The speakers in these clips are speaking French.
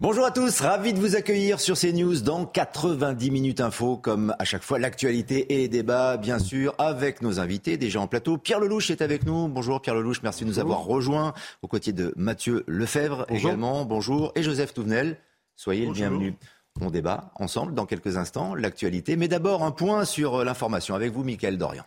Bonjour à tous, ravi de vous accueillir sur CNews dans 90 minutes info, comme à chaque fois l'actualité et les débats, bien sûr, avec nos invités déjà en plateau. Pierre Lelouch est avec nous. Bonjour Pierre Lelouch, merci de nous avoir rejoints aux côtés de Mathieu Lefebvre également. Bonjour. Et Joseph Touvenel, soyez le bienvenu. On débat ensemble dans quelques instants l'actualité, mais d'abord un point sur l'information avec vous, Mickaël Dorian.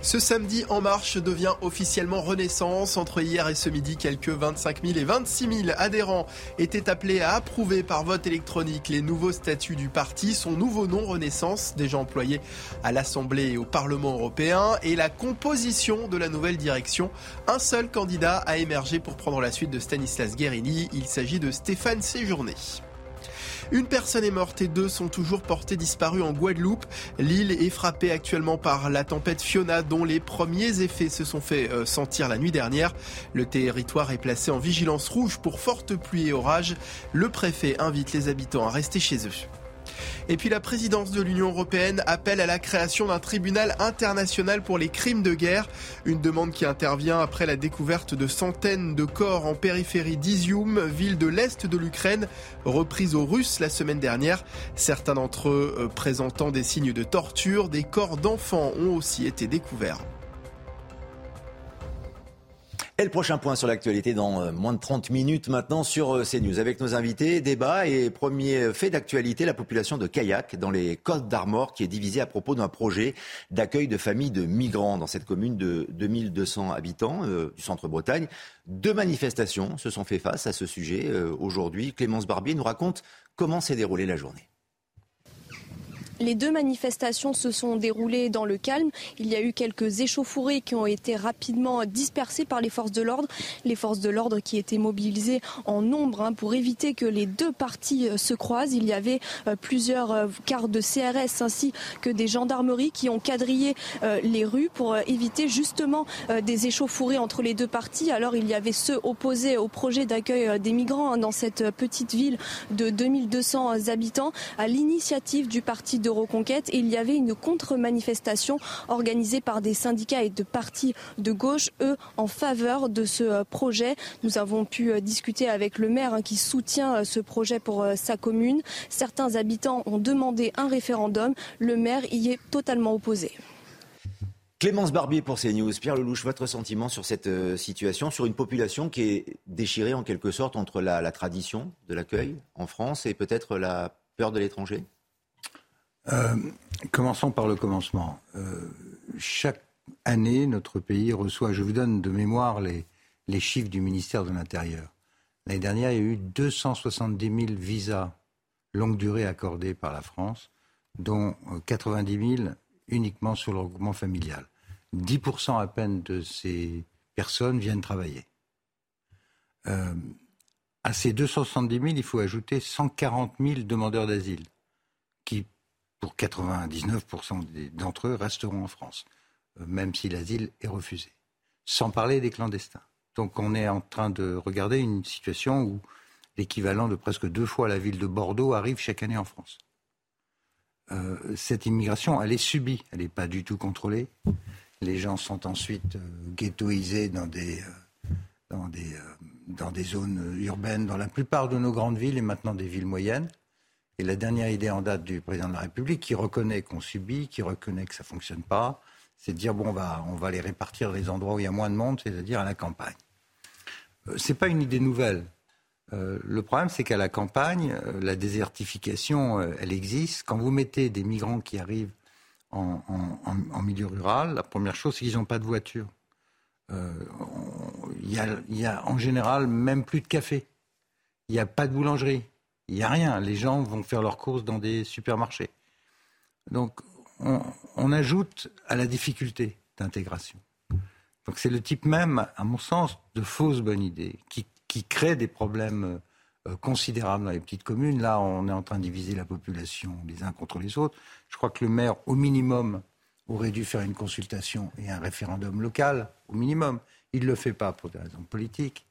Ce samedi En Marche devient officiellement Renaissance. Entre hier et ce midi, quelques 25 000 et 26 000 adhérents étaient appelés à approuver par vote électronique les nouveaux statuts du parti, son nouveau nom Renaissance, déjà employé à l'Assemblée et au Parlement européen, et la composition de la nouvelle direction. Un seul candidat a émergé pour prendre la suite de Stanislas Guérini. Il s'agit de Stéphane Séjourné. Une personne est morte et deux sont toujours portés disparus en Guadeloupe. L'île est frappée actuellement par la tempête Fiona dont les premiers effets se sont fait euh, sentir la nuit dernière. Le territoire est placé en vigilance rouge pour fortes pluies et orages. Le préfet invite les habitants à rester chez eux. Et puis la présidence de l'Union européenne appelle à la création d'un tribunal international pour les crimes de guerre, une demande qui intervient après la découverte de centaines de corps en périphérie d'Izium, ville de l'est de l'Ukraine, reprise aux Russes la semaine dernière. Certains d'entre eux euh, présentant des signes de torture, des corps d'enfants ont aussi été découverts. Et le prochain point sur l'actualité dans euh, moins de 30 minutes maintenant sur euh, CNews avec nos invités, débat et premier fait d'actualité, la population de Kayak dans les Côtes d'Armor qui est divisée à propos d'un projet d'accueil de familles de migrants dans cette commune de 2200 habitants euh, du centre-Bretagne. Deux manifestations se sont fait face à ce sujet aujourd'hui. Clémence Barbier nous raconte comment s'est déroulée la journée. Les deux manifestations se sont déroulées dans le calme. Il y a eu quelques échauffourées qui ont été rapidement dispersées par les forces de l'ordre. Les forces de l'ordre qui étaient mobilisées en nombre hein, pour éviter que les deux parties euh, se croisent. Il y avait euh, plusieurs euh, quarts de CRS ainsi que des gendarmeries qui ont quadrillé les rues pour éviter justement des échauffourées entre les deux parties. Alors il y avait ceux opposés au projet d'accueil des migrants hein, dans cette petite ville de 2200 habitants à l'initiative du parti de Reconquête et il y avait une contre-manifestation organisée par des syndicats et de partis de gauche, eux, en faveur de ce euh, projet. Nous avons pu euh, discuter avec le maire hein, qui soutient euh, ce projet pour sa commune. Certains habitants ont demandé un référendum. Le maire y est totalement opposé. Clémence Barbier pour CNews. Pierre Lelouch, votre sentiment sur cette situation, sur une population qui est déchirée en quelque sorte entre la tradition de l'accueil en France et peut-être la peur de l'étranger? Euh, commençons par le commencement. Euh, chaque année, notre pays reçoit, je vous donne de mémoire les, les chiffres du ministère de l'Intérieur. L'année dernière, il y a eu 270 000 visas longue durée accordés par la France, dont 90 euh, 000 uniquement sur le regroupement familial. 10% à peine de ces personnes viennent travailler. à ces 270 000, il faut ajouter 140 000 demandeurs d'asile qui pour 99% d'entre eux, resteront en France, euh, même si l'asile est refusé. Sans parler des clandestins. Donc on est en train de regarder une situation où l'équivalent de presque deux fois la ville de Bordeaux arrive chaque année en France. Euh, cette immigration, elle est subie, elle n'est pas du tout contrôlée. Les gens sont ensuite euh, ghettoisés dans des, zones urbaines, dans la plupart de nos grandes villes et maintenant des villes moyennes. Et la dernière idée en date du président de la République, qui reconnaît qu'on subit, qui reconnaît que ça ne fonctionne pas, c'est de dire bon, on va, on va les répartir les endroits où il y a moins de monde, c'est-à-dire à la campagne. Euh, Ce n'est pas une idée nouvelle. Euh, le problème, c'est qu'à la campagne, euh, la désertification, elle existe. Quand vous mettez des migrants qui arrivent en, milieu rural, la première chose, c'est qu'ils n'ont pas de voiture. Il y, y, a en général même plus de café. Il n'y a pas de boulangerie. Il n'y a rien. Les gens vont faire leurs courses dans des supermarchés. Donc, on, ajoute à la difficulté d'intégration. Donc c'est le type même, à mon sens, de fausse bonne idée, qui, qui crée des problèmes euh, considérables dans les petites communes. Là, on est en train de diviser la population les uns contre les autres. Je crois que le maire, au minimum, aurait dû faire une consultation et un référendum local, au minimum. Il ne le fait pas pour des raisons politiques.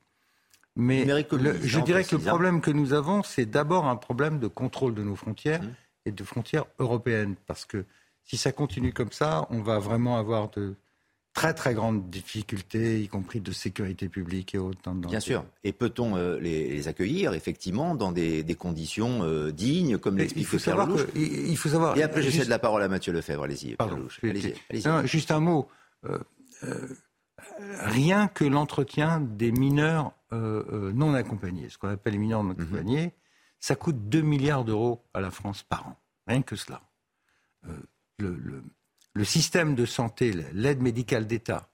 Mais je dirais que le problème que nous avons, c'est d'abord un problème de contrôle de nos frontières mmh. et de frontières européennes. Parce que si ça continue comme ça, on va vraiment avoir de très très grandes difficultés, y compris de sécurité publique et autres. Bien sûr. Et peut-on euh, les, accueillir effectivement dans des, conditions euh, dignes, comme l'explique il faut il faut savoir. Et après, je cède la parole à Mathieu Lefebvre. Allez-y. Allez juste un mot. Euh, rien que l'entretien des mineurs non accompagnés, ce qu'on appelle les mineurs non mhm. accompagnés, ça coûte 2 milliards d'euros à la France par an. Rien que cela. le, le système de santé, l'aide médicale d'État,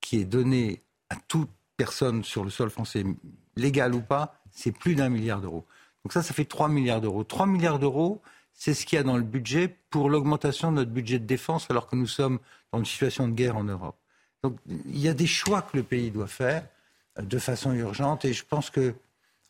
qui est donnée à toute personne sur le sol français, légal ou pas, c'est plus d'un milliard d'euros. Donc ça, ça fait 3 milliards d'euros. 3 milliards d'euros, c'est ce qu'il y a dans le budget pour l'augmentation de notre budget de défense alors que nous sommes dans une situation de guerre en Europe. Donc il y a des choix que le pays doit faire euh, de façon urgente et je pense que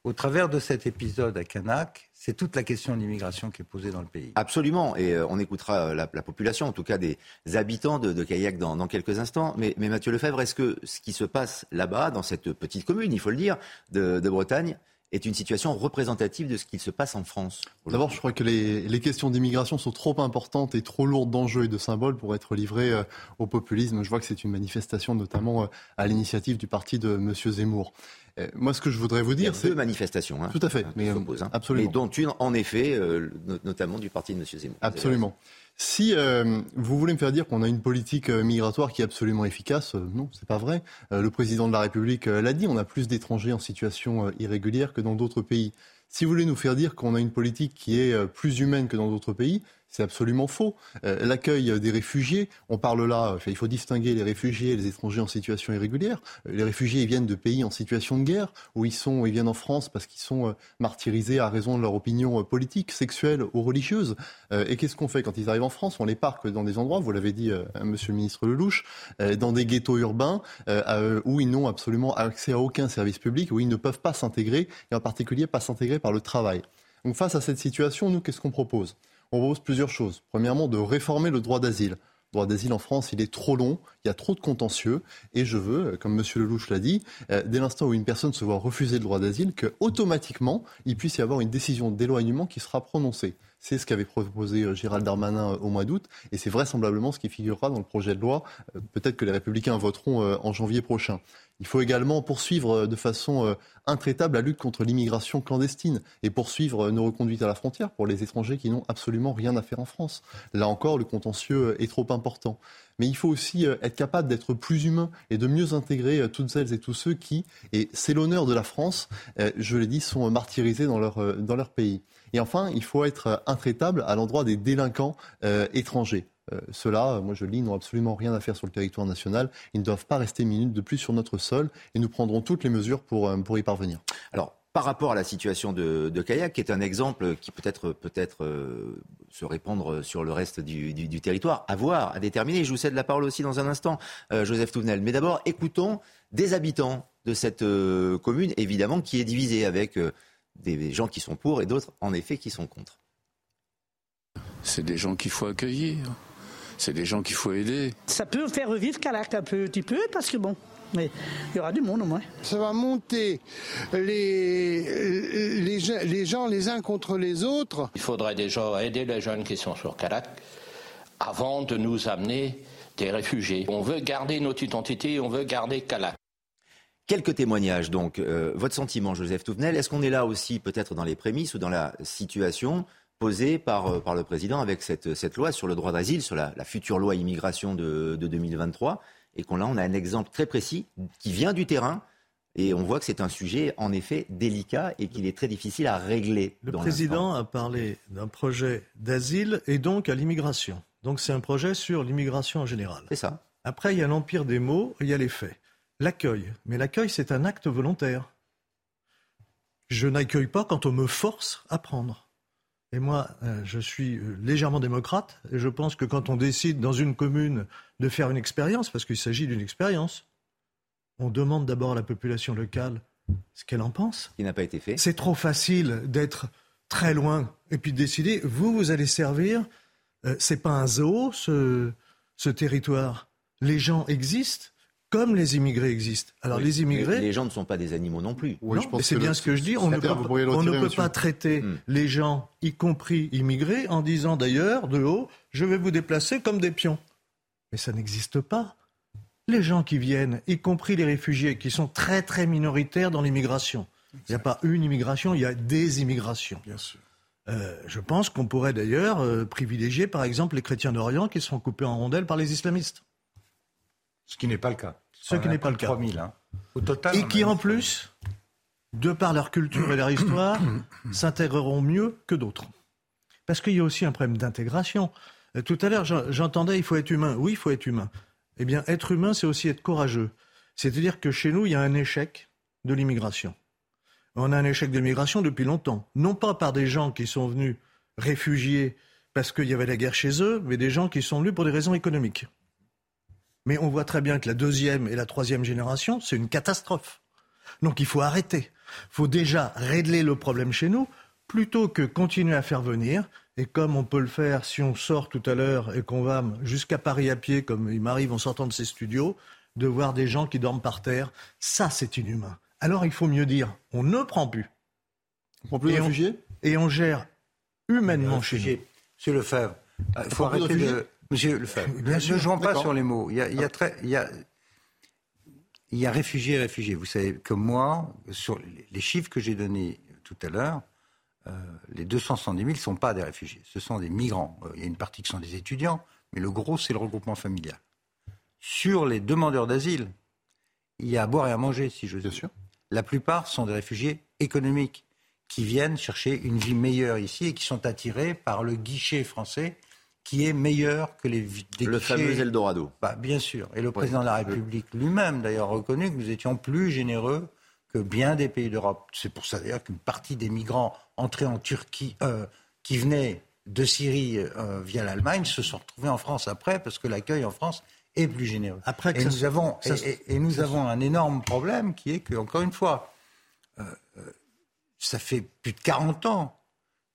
au travers de cet épisode à Canac, c'est toute la question de l'immigration qui est posée dans le pays. Absolument, et euh, on écoutera euh, la, population, en tout cas des habitants de, de dans, quelques instants. Mais, Mathieu Lefebvre, est-ce que ce qui se passe là-bas, dans cette petite commune, il faut le dire, de, Bretagne, est une situation représentative de ce qui se passe en France D'abord, je crois que les, questions d'immigration sont trop importantes et trop lourdes d'enjeux et de symboles pour être livrées euh, au populisme. Je vois que c'est une manifestation notamment à l'initiative du parti de M. Zemmour. Euh, moi, ce que je voudrais vous dire, c'est deux manifestations. Hein, Tout à fait, mais euh, hein. absolument. dont une, en effet, euh, notamment du parti de M. Zemmour. Absolument. Si vous voulez me faire dire qu'on a une politique migratoire qui est absolument efficace, non, c'est pas vrai. le président de la République l'a dit, on a plus d'étrangers en situation irrégulière que dans d'autres pays. Si vous voulez nous faire dire qu'on a une politique qui est plus humaine que dans d'autres pays, c'est absolument faux. Euh, l'accueil des réfugiés, on parle là, il faut distinguer les réfugiés et les étrangers en situation irrégulière. Euh, les réfugiés, ils viennent de pays en situation de guerre, où ils sont, ils viennent en France parce qu'ils sont euh, martyrisés à raison de leur opinion politique, sexuelle ou religieuse. Et qu'est-ce qu'on fait quand ils arrivent en France? On les parque dans des endroits, vous l'avez dit, Monsieur le ministre Lelouch, dans des ghettos urbains où ils n'ont absolument accès à aucun service public, où ils ne peuvent pas s'intégrer, et en particulier pas s'intégrer par le travail. Donc face à cette situation, nous, qu'est-ce qu'on propose? On propose plusieurs choses. Premièrement, de réformer le droit d'asile. Le droit d'asile en France, il est trop long, il y a trop de contentieux, et je veux, comme M. Lelouch l'a dit, euh, dès l'instant où une personne se voit refuser le droit d'asile, qu'automatiquement, il puisse y avoir une décision d'éloignement qui sera prononcée. C'est ce qu'avait proposé euh, Gérald Darmanin euh, au mois d'août, et c'est vraisemblablement ce qui figurera dans le projet de loi. Peut-être que les Républicains voteront en janvier prochain. Il faut également poursuivre de façon intraitable la lutte contre l'immigration clandestine et poursuivre nos reconduites à la frontière pour les étrangers qui n'ont absolument rien à faire en France. Là encore, le contentieux est trop important. Mais il faut aussi être capable d'être plus humain et de mieux intégrer toutes celles et tous ceux qui, et c'est l'honneur de la France, je l'ai dit, sont martyrisés dans leur, dans leur pays. Et enfin, il faut être intraitable à l'endroit des délinquants étrangers. Euh, ceux-là, moi je le dis, n'ont absolument rien à faire sur le territoire national. Ils ne doivent pas rester une minute de plus sur notre sol et nous prendrons toutes les mesures pour, euh, pour y parvenir. Alors, par rapport à la situation de, de Kayak, qui est un exemple qui peut-être peut-être euh, se répandre sur le reste du, du, territoire, à voir, à déterminer. Je vous cède la parole aussi dans un instant, Joseph Touvenel. Mais d'abord, écoutons des habitants de cette commune, évidemment, qui est divisée avec des gens qui sont pour et d'autres, en effet, qui sont contre. C'est des gens qu'il faut accueillir c'est des gens qu'il faut aider. Ça peut faire revivre Calac un petit peu, parce que bon, mais il y aura du monde au moins. Ça va monter les, les, gens les uns contre les autres. Il faudrait déjà aider les jeunes qui sont sur Calac avant de nous amener des réfugiés. On veut garder notre identité, on veut garder Calac. Quelques témoignages donc. Euh, votre sentiment, Joseph Touvenel, est-ce qu'on est là aussi peut-être dans les prémices ou dans la situation posée par, euh, par le président avec cette, cette loi sur le droit d'asile, sur la, future loi immigration de, de 2023, et qu'on là, on a un exemple très précis qui vient du terrain. Et on voit que c'est un sujet en effet délicat et qu'il est très difficile à régler. Le président a parlé d'un projet d'asile et donc à l'immigration. Donc c'est un projet sur l'immigration en général. C'est ça. Après, il y a l'empire des mots il y a les faits. L'accueil. Mais l'accueil, c'est un acte volontaire. Je n'accueille pas quand on me force à prendre. Et moi, euh, je suis euh, légèrement démocrate et je pense que quand on décide dans une commune de faire une expérience, parce qu'il s'agit d'une expérience, on demande d'abord à la population locale ce qu'elle en pense. Qui n'a pas été fait. C'est trop facile d'être très loin et puis de décider, vous, vous allez servir. Euh, c'est pas un zoo, ce, ce territoire. Les gens existent comme les immigrés existent. Alors Oui, les immigrés, Les gens ne sont pas des animaux non plus. Oui, non, je pense mais c'est bien le- ce que je dis. On ne peut, on ne pas traiter Hmm. les gens, y compris immigrés, en disant d'ailleurs de haut, je vais vous déplacer comme des pions. Mais ça n'existe pas. Les gens qui viennent, y compris les réfugiés, qui sont très très minoritaires dans l'immigration. Il n'y a pas une immigration, il y a des immigrations. Bien sûr. Euh, je pense qu'on pourrait d'ailleurs euh, privilégier, par exemple, les chrétiens d'Orient qui sont coupés en rondelles par les islamistes. Ce qui n'est pas le cas. Ce qui n'est pas le cas. 3000, hein. Au total. Et qui en plus, de par leur culture et leur histoire, s'intégreront mieux que d'autres. Parce qu'il y a aussi un problème d'intégration. Euh, Tout à l'heure, j'en- j'entendais, il faut être humain. Oui, il faut être humain. Eh bien, être humain, c'est aussi être courageux. C'est-à-dire que chez nous, il y a un échec de l'immigration. On a un échec de l'immigration depuis longtemps. Non pas par des gens qui sont venus réfugiés parce qu'il y avait la guerre chez eux, mais des gens qui sont venus pour des raisons économiques. Mais on voit très bien que la deuxième et la troisième génération, c'est une catastrophe. Donc il faut arrêter. Il faut déjà régler le problème chez nous plutôt que continuer à faire venir. Et comme on peut le faire si on sort tout à l'heure et qu'on va jusqu'à Paris à pied, comme il m'arrive en sortant de ces studios, de voir des gens qui dorment par terre, ça c'est inhumain. Alors il faut mieux dire, on ne prend plus. On prend plus de Et on- réfugiés? Et on gère humainement chez nous. Monsieur Lefebvre, il faut arrêter de. Monsieur Lefebvre, ne jouons pas sur les mots. Il y a, il y a très, il y a, il y a réfugiés et réfugiés. Vous savez que moi, sur les chiffres que j'ai donnés tout à l'heure, euh, les 270 000 ne sont pas des réfugiés, ce sont des migrants. Euh, il y a une partie qui sont des étudiants, mais le gros, c'est le regroupement familial. Sur les demandeurs d'asile, il y a à boire et à manger, si je dis. sûr. La plupart sont des réfugiés économiques qui viennent chercher une vie meilleure ici et qui sont attirés par le guichet français qui est meilleur que les des Le guichets- fameux Eldorado. Bah, bien sûr. Et le président de la République lui-même, d'ailleurs, a reconnu que nous étions plus généreux que bien des pays d'Europe. C'est pour ça, d'ailleurs, qu'une partie des migrants entrés en Turquie, euh, qui venaient de Syrie euh, via l'Allemagne, se sont retrouvés en France après, parce que l'accueil en France est plus généreux. Après que et ça nous, se- avons, et, se- et- et nous avons un énorme problème qui est que, encore une fois, euh, ça fait plus de 40 ans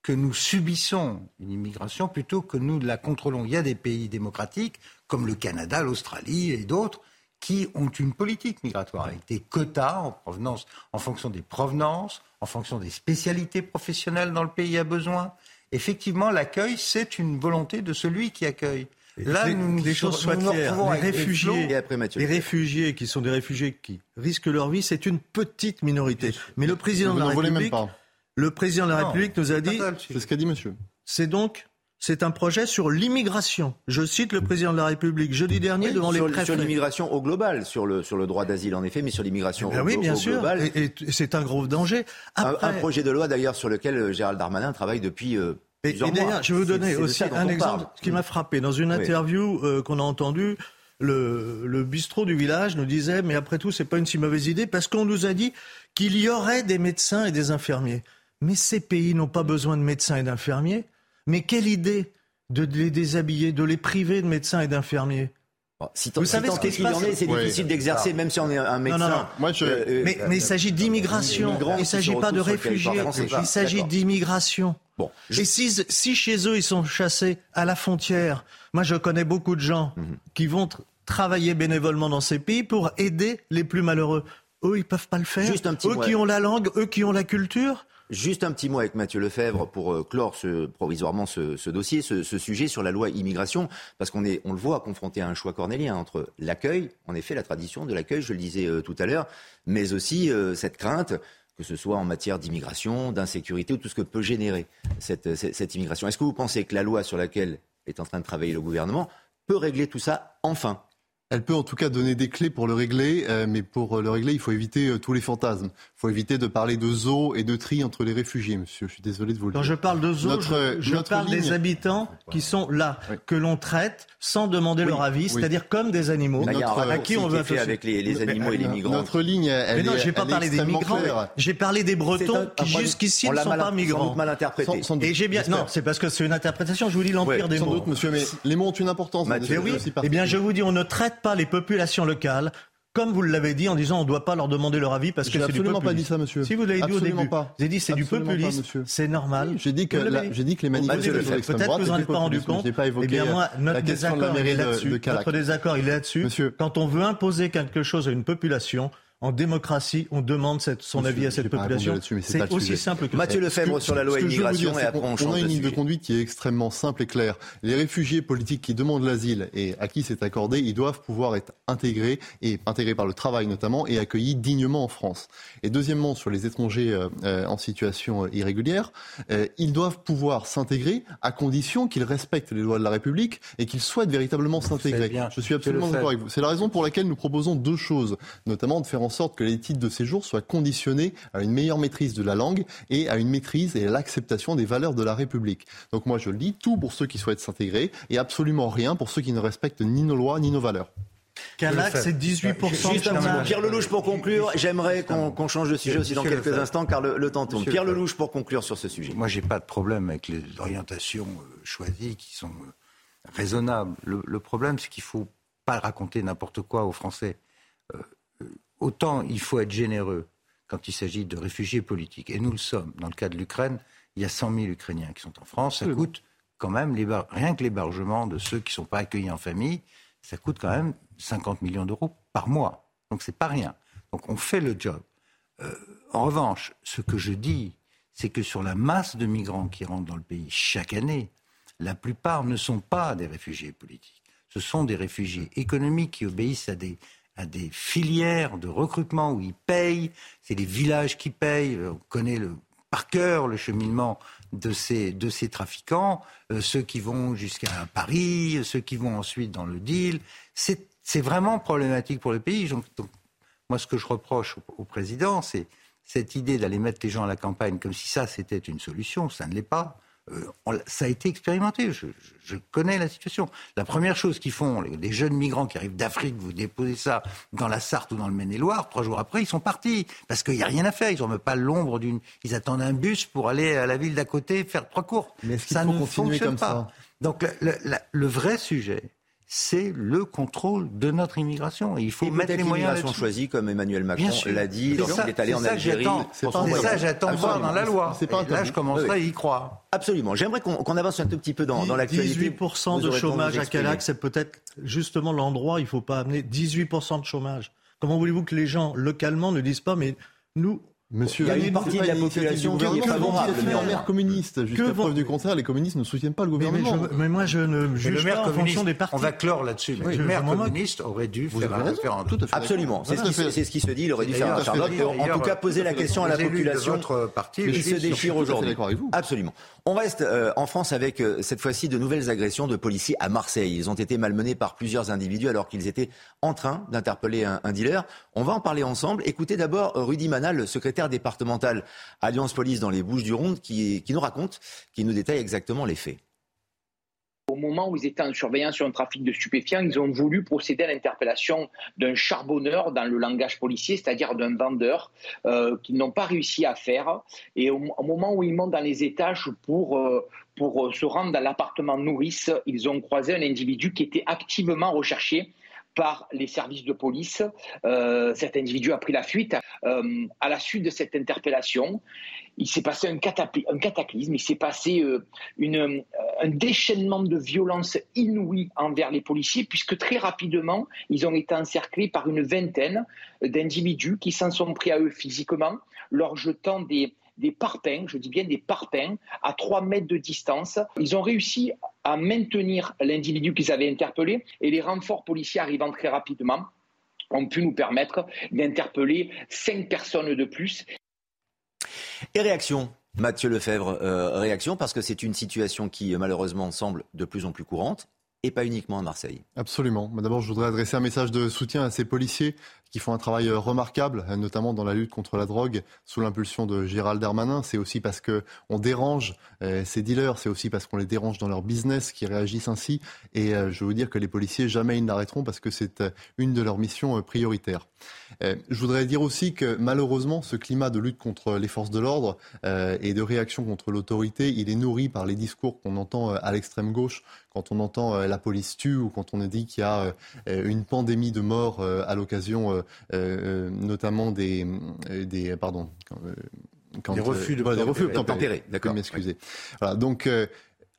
que nous subissons une immigration plutôt que nous la contrôlons. Il y a des pays démocratiques comme le Canada, l'Australie et d'autres qui ont une politique migratoire avec des quotas en provenance, en fonction des provenances, en fonction des spécialités professionnelles dont le pays a besoin. Effectivement, l'accueil, c'est une volonté de celui qui accueille. Là, les, nous, nous les choses soient claires. Les réfugiés, Et après Mathieu. les réfugiés qui sont des réfugiés qui risquent leur vie, c'est une petite minorité. Mais le président Vous de la n'en voulez même République, pas. Le président de la Non. République nous a dit, C'est ce qu'a dit monsieur. c'est donc c'est un projet sur l'immigration. Je cite le président de la République jeudi dernier devant les sur, préfets. sur l'immigration au global, sur le, sur le droit d'asile en effet, mais sur l'immigration Ben au, oui, bien au sûr. global. Et, et c'est un gros danger. Un, Après, un projet de loi d'ailleurs sur lequel euh, Gérald Darmanin travaille depuis euh, Et, plusieurs et d'ailleurs, mois. je vais vous donner aussi un exemple parle. qui m'a frappé. Dans une Oui. interview euh, qu'on a entendue, le, le bistrot du village nous disait, mais après tout, c'est pas une si mauvaise idée parce qu'on nous a dit qu'il y aurait des médecins et des infirmiers. Mais ces pays n'ont pas besoin de médecins et d'infirmiers. Mais quelle idée de les déshabiller, de les priver de médecins et d'infirmiers. Bon, si Vous savez si ce qu'il en passe est, c'est Ouais. difficile d'exercer, même si on est un médecin. non, non. Moi, je- euh, Mais, mais il s'agit d'immigration, il ne s'agit pas de réfugiés, il s'agit d'immigration. Bon, Et si, si chez eux ils sont chassés à la frontière, moi je connais beaucoup de gens Mhm. qui vont tr- travailler bénévolement dans ces pays pour aider les plus malheureux. Eux, ils peuvent pas le faire. Juste un petit eux qui ont la langue, eux qui ont la culture. Juste un petit mot avec Mathieu Lefebvre pour euh, clore ce, provisoirement ce, dossier, ce, sujet sur la loi immigration, parce qu'on est, on le voit, confronté à un choix cornélien entre l'accueil, en effet, la tradition de l'accueil, je le disais euh, tout à l'heure, mais aussi euh, cette crainte que ce soit en matière d'immigration, d'insécurité ou tout ce que peut générer cette, cette, cette immigration. Est-ce que vous pensez que la loi sur laquelle est en train de travailler le gouvernement peut régler tout ça enfin? Elle peut en tout cas donner des clés pour le régler, euh, mais pour euh, le régler, il faut éviter euh, tous les fantasmes. Il faut éviter de parler de zoo et de tri entre les réfugiés, monsieur. Je suis désolé de vous le Quand dire. je parle de zoo, Notre- je, je notre parle des habitants qui sont là, Oui. que l'on traite sans demander Oui, leur avis, oui. c'est-à-dire comme des animaux, Là, Notre- à qui on veut fait avec les, les Mais, animaux et les euh, migrants. Notre ligne, elle Mais non, j'ai pas parlé des migrants, j'ai parlé des Bretons un qui jusqu'ici on ne sont mal- pas sans migrants. doute mal interprété. Sans- sans doute, Et j'ai bien, non, c'est parce que c'est une interprétation. Je vous lis l'empire des Sans mots. doute, monsieur, mais les mots ont une importance. Mais oui, aussi eh bien, je vous dis, on ne traite pas les populations locales comme vous l'avez dit en disant on ne doit pas leur demander leur avis parce que J'ai c'est absolument pas dit ça, monsieur. Si vous l'avez dit au début, pas. vous avez dit c'est du populisme, c'est normal. J'ai dit que j'ai dit que les manifestations Peut-être que vous en étaient êtes pas rendu compte. Pas évoqué, eh bien moi, notre question de désaccord la de- là-dessus. de. Notre désaccord il est là-dessus. Quand on veut imposer quelque chose à une population, en démocratie, on demande cette- son Monsieur, avis à cette population. c'est aussi sujet. simple que ça. Mathieu Lefebvre sur la loi immigration dire, et après on on change a une de ligne de conduite qui est extrêmement simple et claire. Les réfugiés politiques qui demandent l'asile et à qui c'est accordé, ils doivent pouvoir être intégrés et intégrés par le travail notamment et accueillis dignement en France. Et deuxièmement, sur les étrangers euh, euh, en situation euh, irrégulière, euh, ils doivent pouvoir s'intégrer à condition qu'ils respectent les lois de la République et qu'ils souhaitent véritablement s'intégrer. Je suis absolument d'accord avec vous. C'est la raison pour laquelle nous proposons deux choses, notamment de faire en sorte que les titres de séjour soient conditionnés à une meilleure maîtrise de la langue et à une maîtrise et à l'acceptation des valeurs de la République. Donc moi je le dis, tout pour ceux qui souhaitent s'intégrer et absolument rien pour ceux qui ne respectent ni nos lois ni nos valeurs. Calac, c'est 18% de Juste un petit mot. chômage. Pierre Lelouch pour conclure. J'aimerais qu'on change de sujet aussi dans quelques Lefebvre. instants car le, le temps tourne. Pierre. Lelouch pour conclure sur ce sujet. Moi, j'ai pas de problème avec les orientations euh, choisies qui sont euh, raisonnables. Le, le problème, c'est qu'il faut pas raconter n'importe quoi aux Français. Euh, autant il faut être généreux quand il s'agit de réfugiés politiques, et nous le sommes. Dans le cas de l'Ukraine, il y a 100 000 Ukrainiens qui sont en France. Ça coûte quand même, rien que l'hébergement de ceux qui ne sont pas accueillis en famille, ça coûte quand même 50 millions d'euros par mois. Donc c'est pas rien. Donc on fait le job. Euh, en revanche, ce que je dis, c'est que sur la masse de migrants qui rentrent dans le pays chaque année, la plupart ne sont pas des réfugiés politiques. Ce sont des réfugiés économiques qui obéissent à des, à des filières de recrutement où ils payent. C'est les villages qui payent. On connaît le, par cœur le cheminement de ces, de ces trafiquants, euh, ceux qui vont jusqu'à Paris, ceux qui vont ensuite dans le deal. C'est vraiment problématique pour le pays. Moi, ce que je reproche au, au président, c'est cette idée d'aller mettre les gens à la campagne comme si ça, c'était une solution. Ça ne l'est pas. Euh, ça a été expérimenté. Je, je- je connais la situation. La première chose qu'ils font, les, les jeunes migrants qui arrivent d'Afrique, vous déposez ça dans la Sarthe ou dans le Maine-et-Loire, trois jours après, ils sont partis. Parce qu'il n'y a rien à faire. Ils n'ont même pas l'ombre d'une. Ils attendent un bus pour aller à la ville d'à côté faire trois cours. Mais ça ne fonctionne comme pas. ça? Donc le, le- le vrai sujet, c'est le contrôle de notre immigration. Et il faut Et mettre les moyens l'immigration choisie, comme Emmanuel Macron l'a dit lorsqu'il est allé c'est en ça que Algérie. C'est ça j'attends voir dans la loi. C'est pas un Et là, je commencerai à y croire. Absolument. J'aimerais qu'on avance un tout petit peu dans, dans l'actualité. 18% Vous de chômage à. Calac, c'est peut-être justement l'endroit où il ne faut pas amener 18% de chômage. Comment voulez-vous que les gens localement ne disent pas, mais nous, Monsieur, Il y a une partie pas de la population qui est gouvernement, favorable, le maire communiste. Jusqu'à Que vont- preuve du contraire, les communistes ne soutiennent pas le mais, mais gouvernement. je, mais moi je ne juge le maire pas en fonction des partis. on va clore là-dessus. mais Oui, le je maire communiste aurait dû Vous faire un raison. référendum. Tout à fait. Absolument. C'est ce, ce qui se dit. Il aurait dû faire un Charlotte. d'ailleurs, En tout cas, poser la question à la population. Il le se déchire aujourd'hui. Absolument. On reste euh, en France avec euh, cette fois-ci de nouvelles agressions de policiers à Marseille. Ils ont été malmenés par plusieurs individus alors qu'ils étaient en train d'interpeller un, un dealer. On va en parler ensemble. Écoutez d'abord euh, Rudy Manal, le secrétaire départemental Alliance Police dans les Bouches-du-Rhône, qui, qui nous raconte, qui nous détaille exactement les faits. Au moment où ils étaient en surveillance sur un trafic de stupéfiants, ils ont voulu procéder à l'interpellation d'un charbonneur dans le langage policier, c'est-à-dire d'un vendeur, euh, qu'ils n'ont pas réussi à faire. Et au, moment où ils montent dans les étages pour, euh, pour se rendre dans l'appartement nourrice, ils ont croisé un individu qui était activement recherché par les services de police. Euh, cet individu a pris la fuite. Euh, à la suite de cette interpellation, il s'est passé un, cataclysme, il s'est passé euh, un déchaînement de violence inouïe envers les policiers, puisque très rapidement, ils ont été encerclés par une vingtaine d'individus qui s'en sont pris à eux physiquement, leur jetant des, des parpaings, je dis bien des parpaings, à 3 mètres de distance. Ils ont réussi à maintenir l'individu qu'ils avaient interpellé et les renforts policiers arrivant très rapidement ont pu nous permettre d'interpeller cinq personnes de plus Et réaction Mathieu Lefebvre, euh, réaction parce que c'est une situation qui euh, malheureusement semble de plus en plus courante et pas uniquement à Marseille. Absolument. Mais D'abord, je voudrais adresser un message de soutien à ces policiers qui font un travail euh, remarquable, euh, notamment dans la lutte contre la drogue, sous l'impulsion de Gérald Darmanin. C'est aussi parce que on dérange euh, ces dealers, c'est aussi parce qu'on les dérange dans leur business qui réagissent ainsi. Et je veux dire que les policiers, jamais ils n'arrêteront parce que c'est une de leurs missions prioritaires. Je voudrais dire aussi que malheureusement, ce climat de lutte contre les forces de l'ordre et de réaction contre l'autorité, il est nourri par les discours qu'on entend à l'extrême gauche quand on entend la police tue ou quand on dit qu'il y a une pandémie de morts à l'occasion notamment des, des pardon, quand, des refus de des refus tempérés. D'accord. M'excuser. Voilà, donc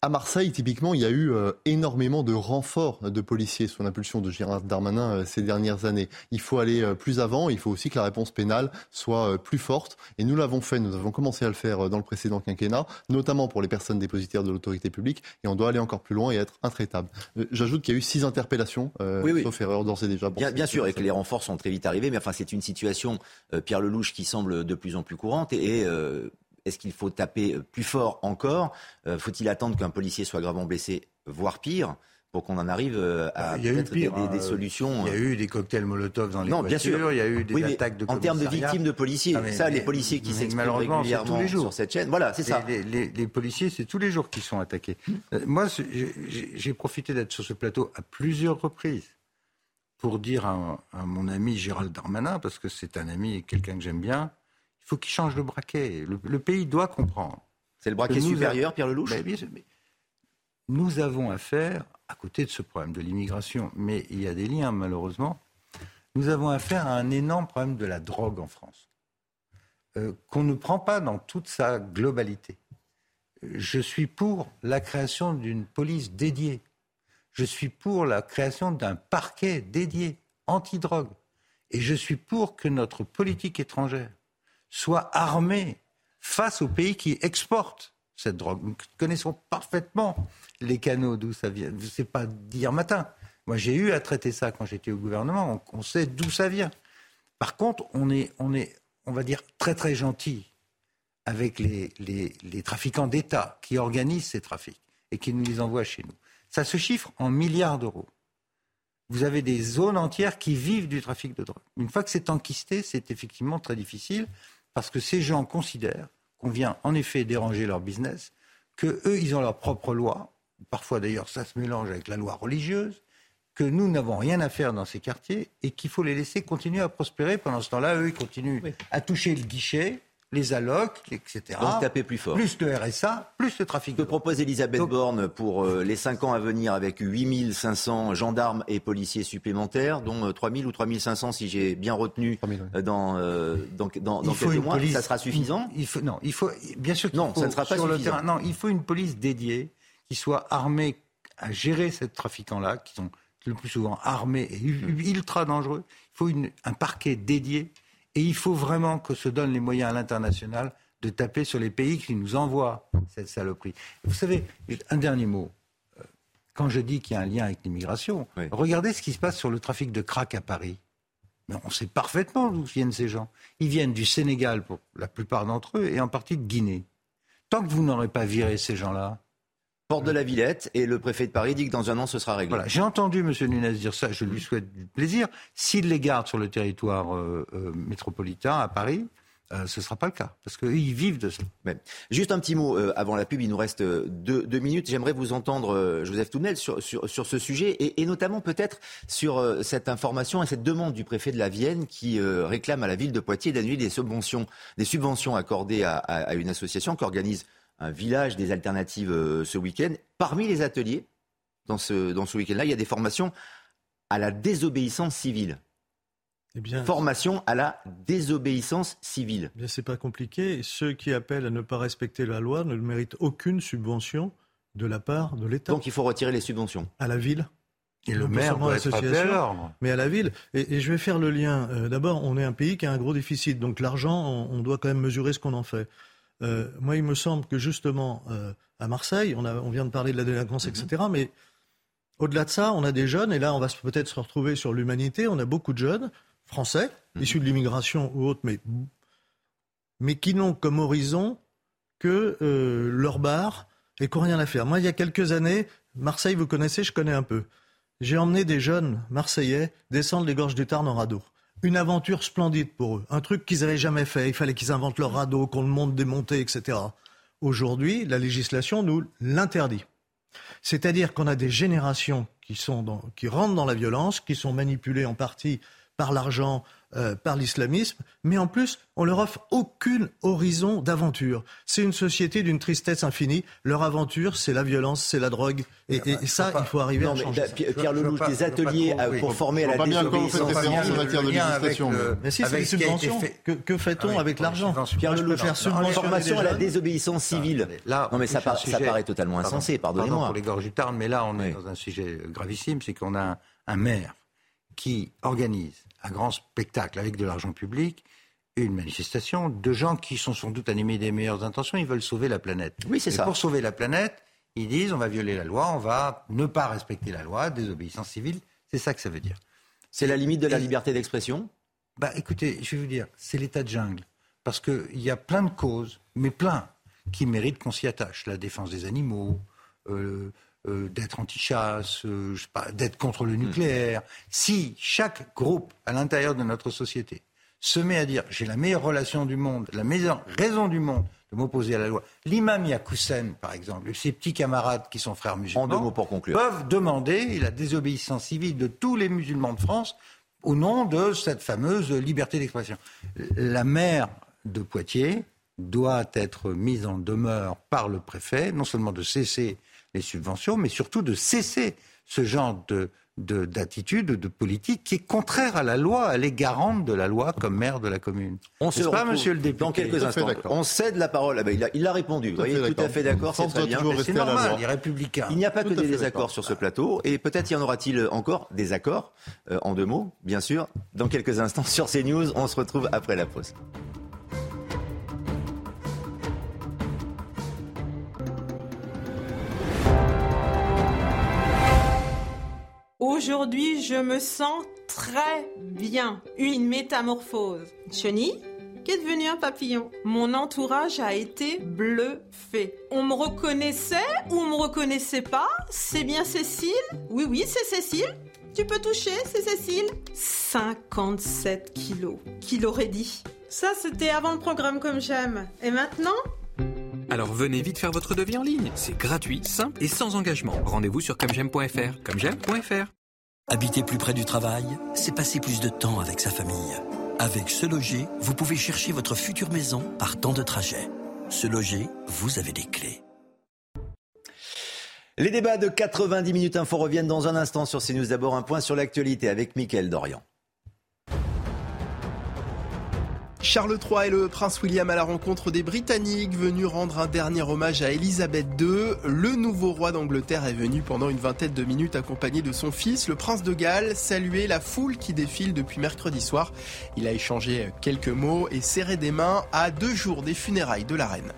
à Marseille, typiquement, il y a eu euh, énormément de renforts de policiers sous l'impulsion de Gérard Darmanin euh, ces dernières années. Il faut aller euh, plus avant, il faut aussi que la réponse pénale soit plus forte. Et nous l'avons fait, nous avons commencé à le faire dans le précédent quinquennat, notamment pour les personnes dépositaires de l'autorité publique. Et on doit aller encore plus loin et être intraitable. J'ajoute qu'il y a eu six interpellations, oui, oui. sauf erreur d'ores et déjà. Bien, bien sûr, et que les renforts sont très vite arrivés. Mais enfin, c'est une situation, Pierre Lelouch, qui semble de plus en plus courante. Et, est-ce qu'il faut taper euh, plus fort encore euh, Faut-il attendre qu'un policier soit gravement blessé, voire pire pour qu'on en arrive euh, à eu des, solutions. Il y a eu des cocktails Molotov dans les non, bien sûr. il y a eu des attaques de En termes de victimes de policiers, ah, ça, les policiers qui s'expriment régulièrement tous les jours. sur cette chaîne, voilà, c'est ça. Les, policiers, c'est tous les jours qui sont attaqués. moi, j'ai profité d'être sur ce plateau à plusieurs reprises pour dire à, à mon ami Gérald Darmanin, parce que c'est un ami et quelqu'un que j'aime bien, faut qu'il change de braquet. Le, pays doit comprendre. C'est le braquet supérieur, Pierre Lelouch Nous avons affaire, à côté de ce problème de l'immigration, mais il y a des liens malheureusement, nous avons affaire à un énorme problème de la drogue en France, euh, qu'on ne prend pas dans toute sa globalité. Je suis pour la création d'une police dédiée. Je suis pour la création d'un parquet dédié anti-drogue. Et je suis pour que notre politique étrangère soit armée face aux pays qui exportent cette drogue. Nous connaissons parfaitement les canaux d'où ça vient. Ce n'est pas d'hier matin. Moi, j'ai eu à traiter ça quand j'étais au gouvernement. On, sait d'où ça vient. Par contre, on est, on va dire, très très gentil avec les, les, les trafiquants d'État qui organisent ces trafics et qui nous les envoient chez nous. Ça se chiffre en milliards d'euros. Vous avez des zones entières qui vivent du trafic de drogue. Une fois que c'est enquisté, c'est effectivement très difficile parce que ces gens considèrent qu'on vient en effet déranger leur business, que eux ils ont leur propre loi. Parfois d'ailleurs ça se mélange avec la loi religieuse, que nous n'avons rien à faire dans ces quartiers et qu'il faut les laisser continuer à prospérer. Pendant ce temps-là, eux ils continuent à toucher le guichet les allocs, etc. Donc taper plus fort. Plus le RSA, plus le trafic. Que propose Elisabeth Borne pour euh, les 5 ans à venir avec 8500 gendarmes et policiers supplémentaires, dont 3000 euh, ou 3500 si j'ai bien retenu euh, dans, dans, dans, dans quelques mois. Ça sera suffisant? il faut, Non, il faut, bien sûr qu'il non, ça ne sera pas sur suffisant. le terrain. Non, il faut une police dédiée qui soit armée à gérer ces trafiquants-là, qui sont le plus souvent armés et hmm. ultra dangereux. Il faut une, un parquet dédié et il faut vraiment que se donnent les moyens à l'international de taper sur les pays qui nous envoient cette saloperie. Vous savez, un dernier mot. Euh, quand je dis qu'il y a un lien avec l'immigration, regardez ce qui se passe sur le trafic de crack à Paris. Mais on sait parfaitement d'où viennent ces gens. Ils viennent du Sénégal pour la plupart d'entre eux et en partie de Guinée. Tant que vous n'aurez pas viré ces gens-là, Porte de la Villette, et le préfet de Paris dit que dans un an, ce sera réglé. Voilà, j'ai entendu M. Nunes dire ça, je lui souhaite du plaisir. S'il les garde sur le territoire euh, euh, métropolitain, à Paris, euh, ce ne sera pas le cas, parce qu'ils vivent de ça. Juste un petit mot avant la pub, il nous reste deux, minutes. J'aimerais vous entendre, Joseph Tounel, sur, sur, sur, ce sujet, et, et notamment peut-être sur cette information et cette demande du préfet de la Vienne qui réclame à la ville de Poitiers d'annuler des subventions, des subventions accordées à, à, à une association qui organise un village des alternatives euh, ce week-end. Parmi les ateliers, dans ce, dans ce week-end-là, il y a des formations à la désobéissance civile. Eh bien, formation à la désobéissance civile. Eh bien, c'est pas compliqué. Ceux qui appellent à ne pas respecter la loi ne méritent aucune subvention de la part de l'État. Donc il faut retirer les subventions. À la ville. Et le maire doit être Mais à la ville. Et, je vais faire le lien. Euh, d'abord, on est un pays qui a un gros déficit. Donc l'argent, on doit quand même mesurer ce qu'on en fait. Euh, moi, il me semble que justement, euh, à Marseille, on, a, on, vient de parler de la délinquance, mhm. etc. Mais au-delà de ça, on a des jeunes, et là, on va peut-être se retrouver sur l'humanité. On a beaucoup de jeunes français, mhm. issus de l'immigration ou autres, mais, mais qui n'ont comme horizon que euh, leur bar et qui n'ont rien à faire. Moi, il y a quelques années, Marseille, vous connaissez, je connais un peu. J'ai emmené des jeunes Marseillais descendre les gorges du Tarn en radeau une aventure splendide pour eux, un truc qu'ils n'avaient jamais fait. Il fallait qu'ils inventent leur radeau, qu'on le monte démonté, etc. Aujourd'hui, la législation nous l'interdit. C'est-à-dire qu'on a des générations qui, sont qui rentrent dans la violence, qui sont manipulées en partie par l'argent euh, par l'islamisme, mais en plus, on leur offre aucune horizon d'aventure. C'est une société d'une tristesse infinie. Leur aventure, c'est la violence, c'est la drogue. Et, et, ça, il faut arriver à changer. Mais, Pierre Lelouch, des ateliers pour former à la désobéissance civile. Mais si, c'est des subventions. Que, que fait-on ah avec l'argent Pierre Lelouch, faire formation à la désobéissance civile. Là, non, mais ça, ça paraît totalement insensé, pardonnez-moi. pour les gorges du Tarn, mais là, on est dans un sujet gravissime, c'est qu'on a un maire qui organise un grand spectacle avec de l'argent public, une manifestation de gens qui sont sans doute animés des meilleures intentions, ils veulent sauver la planète. Oui, c'est ça. Pour sauver la planète, ils disent on va violer la loi, on va ne pas respecter la loi, désobéissance civile, c'est ça que ça veut dire. C'est la limite de la liberté d'expression? Bah écoutez, je vais vous dire, c'est l'état de jungle. Parce qu'il y a plein de causes, mais plein, qui méritent qu'on s'y attache. La défense des animaux, euh, euh, d'être anti-chasse, euh, d'être contre le nucléaire. Si chaque groupe à l'intérieur de notre société se met à dire j'ai la meilleure relation du monde, la meilleure raison du monde de m'opposer à la loi. L'imam Yakoussen, par exemple, ses petits camarades qui sont frères musulmans, pour conclure. peuvent demander la désobéissance civile de tous les musulmans de France au nom de cette fameuse liberté d'expression. La maire de Poitiers doit être mise en demeure par le préfet, non seulement de cesser les subventions, mais surtout de cesser ce genre de, d'attitude, de, politique qui est contraire à la loi. Elle est garante de la loi comme maire de la commune. On se pas, monsieur le député Dans quelques instants. On cède la parole. Ah ben, il, a, il, a, répondu. Vous voyez, tout à fait d'accord. C'est très bien. C'est normal, les républicains. Il n'y a pas que des désaccords sur ce plateau. Et peut-être y en aura-t-il encore des accords, euh, en deux mots, bien sûr. Dans quelques instants sur CNews, on se retrouve après la pause. Aujourd'hui, je me sens très bien. Une métamorphose. Chenille qu'est devenu un papillon? Mon entourage a été bluffé. On me reconnaissait ou on me reconnaissait pas? C'est bien Cécile? Oui, oui, c'est Cécile. Tu peux toucher, c'est Cécile 57 kilos. Qui l'aurait dit? Ça, c'était avant le programme comme j'aime. Et maintenant? Alors venez vite faire votre devis en ligne. C'est gratuit, simple et sans engagement. Rendez-vous sur comej'aime.fr. Comej'aime.fr. Habiter plus près du travail, c'est passer plus de temps avec sa famille. Avec Se Loger, vous pouvez chercher votre future maison par temps de trajet. Se Loger, vous avez des clés. Les débats de 90 minutes info reviennent dans un instant sur CNews. D'abord un point sur l'actualité avec Mickaël Dorian. Charles III et le prince William à la rencontre des Britanniques, venus rendre un dernier hommage à Elisabeth II. Le nouveau roi d'Angleterre est venu pendant une vingtaine de minutes accompagné de son fils, le prince de Galles, saluer la foule qui défile depuis mercredi soir. Il a échangé quelques mots et serré des mains à deux jours des funérailles de la reine.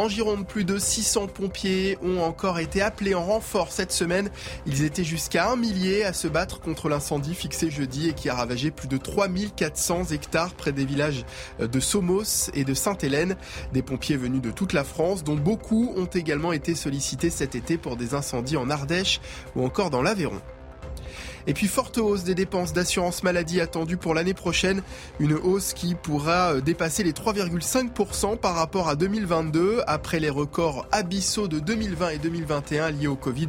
En Gironde, plus de 600 pompiers ont encore été appelés en renfort cette semaine. Ils étaient jusqu'à un millier à se battre contre l'incendie fixé jeudi et qui a ravagé plus de 3400 hectares près des villages de Somos et de Sainte-Hélène. Des pompiers venus de toute la France, dont beaucoup ont également été sollicités cet été pour des incendies en Ardèche ou encore dans l'Aveyron. Et puis forte hausse des dépenses d'assurance maladie attendues pour l'année prochaine, une hausse qui pourra euh, dépasser les 3,5% par rapport à 2022 après les records abyssaux de 2020 et 2021 liés au Covid.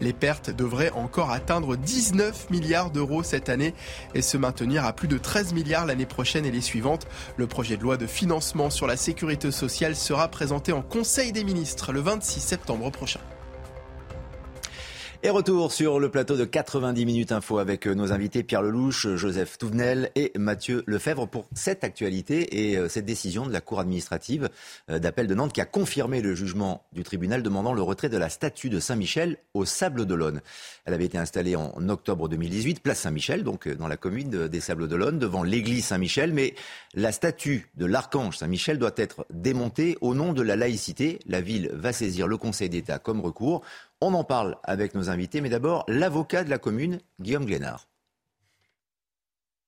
Les pertes devraient encore atteindre 19 milliards d'euros cette année et se maintenir à plus de 13 milliards l'année prochaine et les suivantes. Le projet de loi de financement sur la sécurité sociale sera présenté en Conseil des ministres le 26 septembre prochain. Et retour sur le plateau de 90 minutes info avec euh, nos invités Pierre Lelouch, Joseph Touvenel et Mathieu Lefebvre pour cette actualité et euh, cette décision de la Cour administrative euh, d'appel de Nantes qui a confirmé le jugement du tribunal demandant le retrait de la statue de Saint-Michel au Sable d'Olonne. Elle avait été installée en octobre 2018, place Saint-Michel, donc dans la commune des Sables d'Olonne, devant l'église Saint-Michel, mais la statue de l'archange Saint-Michel doit être démontée au nom de la laïcité. La ville va saisir le Conseil d'État comme recours. On en parle avec nos invités, mais d'abord l'avocat de la commune, Guillaume Glénard.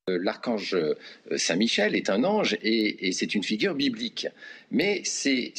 Euh, l'archange euh, Saint-Michel est un ange et, c'est une figure biblique. Mais c'est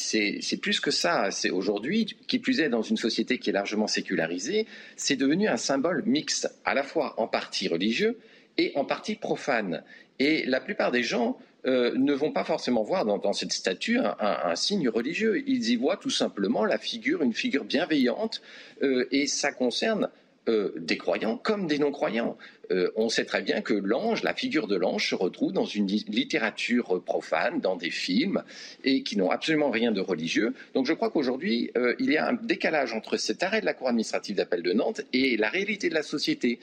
plus que ça. C'est aujourd'hui, qui plus est dans une société qui est largement sécularisée, c'est devenu un symbole mixte, à la fois en partie religieux et en partie profane. Et la plupart des gens euh, ne vont pas forcément voir dans, cette statue un, signe religieux. Ils y voient tout simplement la figure, une figure bienveillante, euh, et ça concerne euh, des croyants comme des non-croyants. Euh, on sait très bien que l'ange, la figure de l'ange, se retrouve dans une littérature profane, dans des films, et qui n'ont absolument rien de religieux. Donc je crois qu'aujourd'hui, euh, il y a un décalage entre cet arrêt de la Cour administrative d'appel de Nantes et la réalité de la société.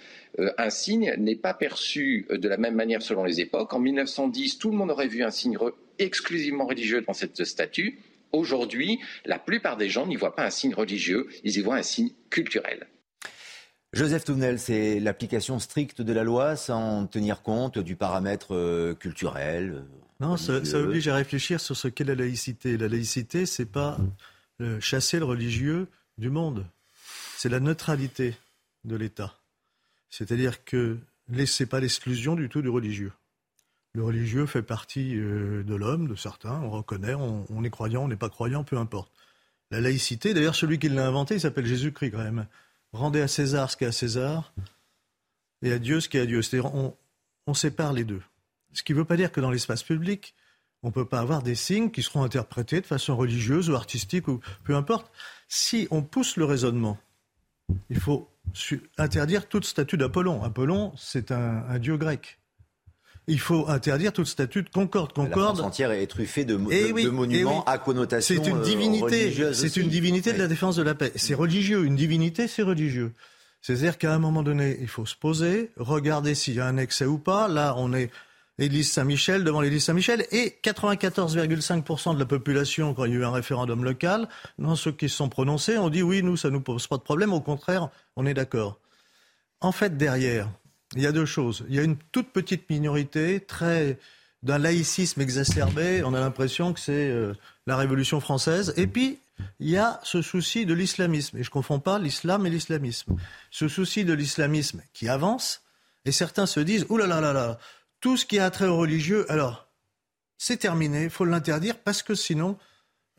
un signe n'est pas perçu de la même manière selon les époques. En 1910, tout le monde aurait vu un signe exclusivement religieux dans cette statue. Aujourd'hui, la plupart des gens n'y voient pas un signe religieux, ils y voient un signe culturel. Joseph Tounel, c'est l'application stricte de la loi sans tenir compte du paramètre euh, culturel euh, Non, ça, oblige à réfléchir sur ce qu'est la laïcité. La laïcité, c'est pas euh, chasser le religieux du monde, c'est la neutralité de l'État. C'est-à-dire que n'est pas l'exclusion du tout du religieux. Le religieux fait partie de l'homme, de certains, on reconnaît, on, on est croyant, on n'est pas croyant, peu importe. La laïcité, d'ailleurs celui qui l'a inventé, il s'appelle Jésus-Christ quand même rendez à César ce qui est à César et à Dieu ce qui est à Dieu. C'est-à-dire, on, sépare les deux. Ce qui ne veut pas dire que dans l'espace public, on ne peut pas avoir des signes qui seront interprétés de façon religieuse ou artistique ou peu importe. Si on pousse le raisonnement, il faut interdire toute statue d'Apollon. Apollon, c'est un, dieu grec. Il faut interdire toute statue de Concorde. Concorde. La France entière est truffée de, eh de, monuments eh à connotation C'est une euh, divinité. c'est une divinité de la défense de la paix. C'est religieux. Une divinité, c'est religieux. C'est-à-dire qu'à un moment donné, il faut se poser, regarder s'il y a un excès ou pas. Là, on est Église Saint-Michel devant l'église Saint-Michel et 94,5% de la population, quand il y a eu un référendum local, dans ceux qui se sont prononcés, ont dit oui, nous, ça ne nous pose pas de problème. Au contraire, on est d'accord. En fait, derrière, il y a deux choses. Il y a une toute petite minorité, très d'un laïcisme exacerbé. On a l'impression que c'est euh, la Révolution française. Et puis, il y a ce souci de l'islamisme. Et je ne confonds pas l'islam et l'islamisme. Ce souci de l'islamisme qui avance. Et certains se disent, ouh tout ce qui a trait au religieux, alors, c'est terminé, il faut l'interdire parce que sinon,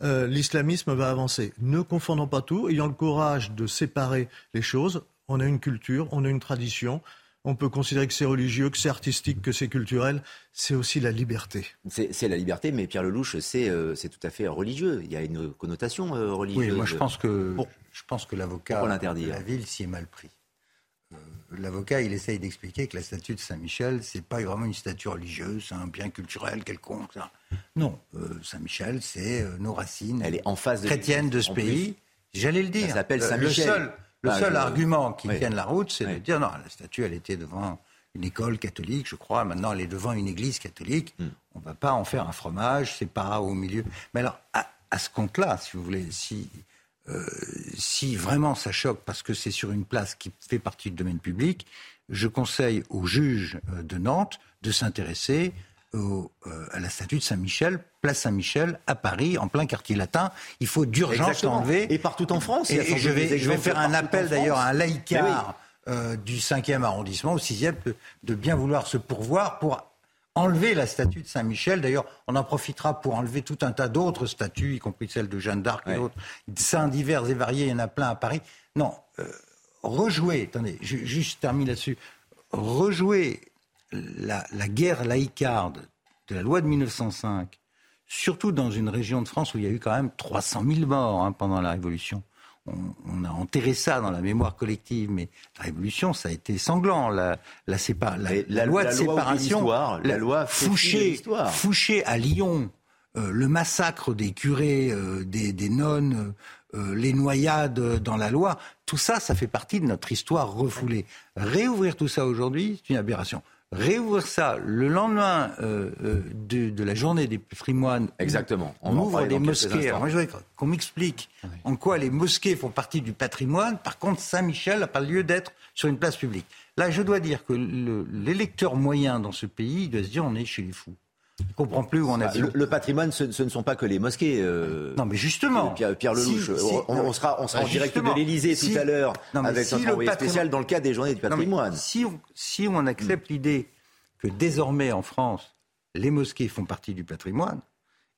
euh, l'islamisme va avancer. Ne confondons pas tout, ayant le courage de séparer les choses. On a une culture, on a une tradition, on peut considérer que c'est religieux, que c'est artistique, que c'est culturel. C'est aussi la liberté. C'est la liberté, mais Pierre Lelouch, euh, c'est tout à fait religieux. Il y a une connotation euh, religieuse. Oui, moi je pense que, je pense que l'avocat de la ville s'y est mal pris. Euh, l'avocat, il essaye d'expliquer que la statue de Saint-Michel, c'est pas vraiment une statue religieuse, c'est un bien culturel quelconque. Non, Saint-Michel, c'est nos racines. Elle est en face de chrétienne de ce pays. J'allais le dire. Ça s'appelle Saint-Michel. Le bah, seul argument qui tienne la route, c'est de dire non, la statue, elle était devant une école catholique, je crois. Maintenant, elle est devant une église catholique. Hmm. On ne va pas en faire un fromage, c'est pas au milieu. Mais alors, à, ce compte-là, si vous voulez, si, euh, si vraiment ça choque parce que c'est sur une place qui fait partie du domaine public, je conseille aux juges euh, de Nantes de s'intéresser euh, à la statue de Saint-Michel, place Saint-Michel, à Paris, en plein quartier latin. Il faut d'urgence l'enlever. Et partout en France. Et, je, vais, je vais, faire un appel d'ailleurs à un laïcard euh, du 5e arrondissement, au 6e, de, bien vouloir se pourvoir pour enlever la statue de Saint-Michel. D'ailleurs, on en profitera pour enlever tout un tas d'autres statues, y compris celle de Jeanne d'Arc et d'autres. Saints divers et variés, il y en a plein à Paris. Non, euh, rejouer, attendez, je, juste termine là-dessus, rejouer la, guerre laïcarde de la loi de 1905, surtout dans une région de France où il y a eu quand même 300 000 morts hein, pendant la Révolution. On, a enterré ça dans la mémoire collective, mais la Révolution, ça a été sanglant. La, la, la, loi de séparation, la loi Fouché, Fouché à Lyon, euh, le massacre des curés, euh, des, des, nonnes, euh, les noyades dans la loi, tout ça, ça fait partie de notre histoire refoulée. Réouvrir tout ça aujourd'hui, c'est une aberration réouvrir ça le lendemain euh, euh, de, la journée des patrimoines. Exactement. On, ouvre des mosquées. Alors moi, je voudrais qu'on m'explique en quoi les mosquées font partie du patrimoine. Par contre, Saint-Michel n'a pas lieu d'être sur une place publique. Là, je dois dire que l'électeur moyen dans ce pays doit se dire on est chez les fous. Je comprend plus où on a bah, le, patrimoine, ce, ne sont pas que les mosquées. Euh, non, mais justement. Pierre, Pierre Lelouch, on, sera, on sera en direct de l'Élysée tout à l'heure avec si notre envoyé spécial dans le cadre des journées du patrimoine. si, on, si on accepte l'idée que désormais en France, les mosquées font partie du patrimoine,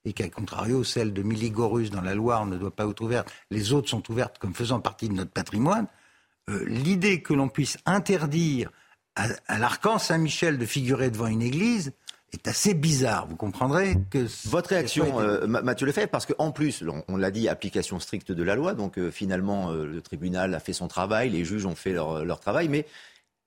et qu'à contrario, celle de Miligorus dans la Loire ne doit pas être ouverte, les autres sont ouvertes comme faisant partie de notre patrimoine, euh, l'idée que l'on puisse interdire à, à l'arcan Saint-Michel de figurer devant une église, est assez bizarre. Vous comprendrez que votre réaction, euh, Mathieu Lefebvre, parce qu'en plus, on, l'a dit, application stricte de la loi. Donc euh, finalement, euh, le tribunal a fait son travail, les juges ont fait leur, leur travail, mais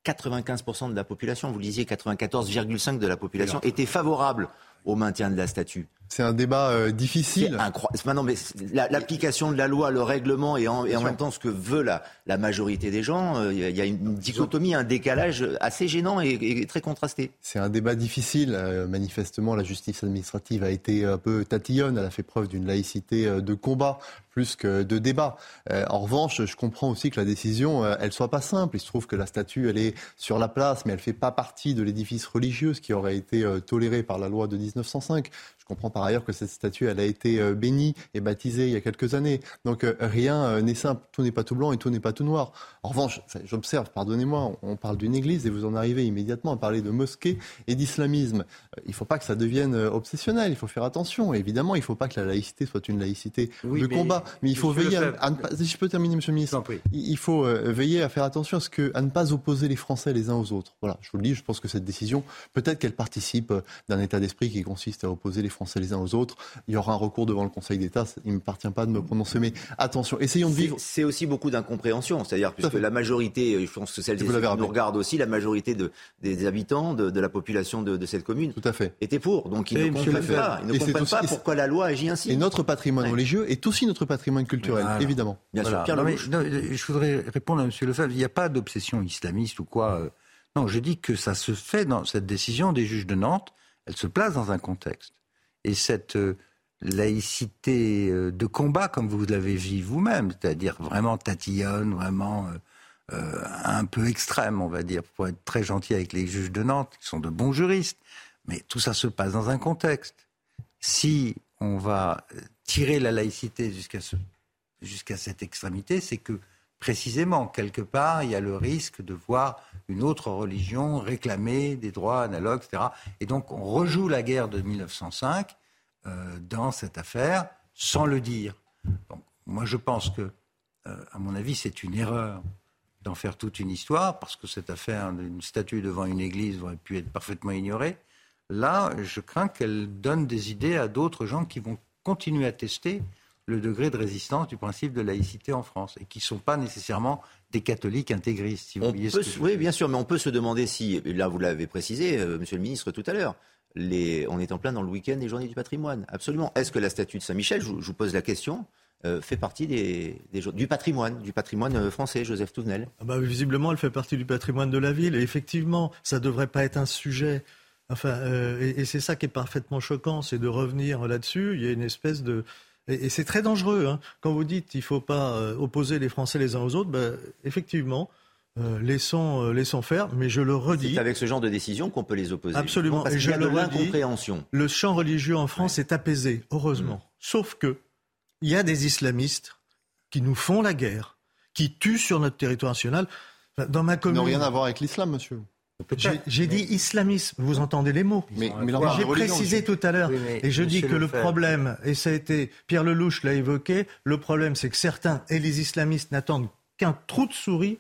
95% de la population, vous le disiez, 94,5% de la population était favorable au maintien de la statue. C'est un débat euh, difficile. Non, mais l'application de la loi, le règlement et en, et en même temps ce que veut la, la majorité des gens, euh, il y a une dichotomie, un décalage assez gênant et, très contrasté. C'est un débat difficile. Euh, manifestement, la justice administrative a été un peu tatillonne. Elle a fait preuve d'une laïcité de combat plus que de débat. en revanche, je comprends aussi que la décision, elle soit pas simple. Il se trouve que la statue, elle est sur la place, mais elle fait pas partie de l'édifice religieux, ce qui aurait été toléré par la loi de 1905. Je comprends par ailleurs que cette statue, elle a été euh, bénie et baptisée il y a quelques années. Donc euh, rien euh, n'est simple, tout n'est pas tout blanc et tout n'est pas tout noir. En revanche, j'observe, pardonnez-moi, on parle d'une église et vous en arrivez immédiatement à parler de mosquée et d'islamisme. Il ne faut pas que ça devienne obsessionnel, il faut faire attention. évidemment, il ne faut pas que la laïcité soit une laïcité de combat. Mais il faut veiller à, ne pas... Si je peux terminer, Monsieur le Ministre. Il faut veiller à faire attention à, ce que, à ne pas opposer les Français les uns aux autres. Voilà, je vous le dis, je pense que cette décision, peut-être qu'elle participe d'un état d'esprit qui consiste à opposer les Français les uns aux autres. Il y aura un recours devant le Conseil d'État. Il ne m'appartient pas de me prononcer, mais attention, essayons de vivre. C'est aussi beaucoup d'incompréhension, c'est-à-dire puisque la majorité, je pense que celle qui nous regarde aussi, la majorité de, des habitants, de, la population de, cette commune, Tout à fait. était pour. Donc ils ne comprennent pas, ils ne comprennent pas pourquoi la loi agit ainsi. Et notre patrimoine religieux est aussi notre patrimoine culturel, évidemment. Bien sûr. je voudrais répondre à M. Lefebvre. Il n'y a pas d'obsession islamiste ou quoi. Euh. Non, je dis que ça se fait dans cette décision des juges de Nantes. Elle se place dans un contexte. Et cette euh, laïcité euh, de combat, comme vous l'avez vu vous-même, c'est-à-dire vraiment tatillonne, vraiment euh, un peu extrême, on va dire, pour être très gentil avec les juges de Nantes, qui sont de bons juristes. Mais tout ça se passe dans un contexte. Si on va tirer la laïcité jusqu'à ce, jusqu'à cette extrémité, c'est que précisément, quelque part, il y a le risque de voir une autre religion réclamer des droits analogues, etc. Et donc, on rejoue la guerre de 1905 euh, dans cette affaire sans le dire. Moi, je pense que, euh, à mon avis, c'est une erreur d'en faire toute une histoire, parce que cette affaire d'une statue devant une église aurait pu être parfaitement ignorée. Là, je crains qu'elle donne des idées à d'autres gens qui vont continuer à tester le degré de résistance du principe de laïcité en France et qui ne sont pas nécessairement des catholiques intégristes. Si vous voyez ce oui, bien sûr, mais on peut se demander si, là vous l'avez précisé, euh, Monsieur le Ministre, tout à l'heure, les, on est en plein dans le week-end des journées du patrimoine. Absolument. Est-ce que la statue de Saint-Michel, je, vous pose la question, euh, fait partie des, du patrimoine, du patrimoine euh, français, Joseph Touvenel? Ah bah, Visiblement, elle fait partie du patrimoine de la ville. Et effectivement, ça ne devrait pas être un sujet. Enfin, et, et c'est ça qui est parfaitement choquant, c'est de revenir là-dessus. Il y a une espèce de, et, c'est très dangereux. Hein. Quand vous dites qu'il ne faut pas euh, opposer les Français les uns aux autres, ben, effectivement, euh, laissons, euh, laissons faire, mais je le redis. C'est avec ce genre de décision qu'on peut les opposer. Absolument. Parce et je y a de l'incompréhension. Le champ religieux en France est apaisé, heureusement. Mm. Sauf que il y a des islamistes qui nous font la guerre, qui tuent sur notre territoire national. Dans ma commune. N'ont rien à voir avec l'islam, monsieur. J'ai dit islamisme, vous entendez les mots. Mais, j'ai précisé tout à l'heure, et je dis que le, problème, et ça a été, Pierre Lelouch l'a évoqué, le problème c'est que certains et les islamistes n'attendent qu'un trou de souris,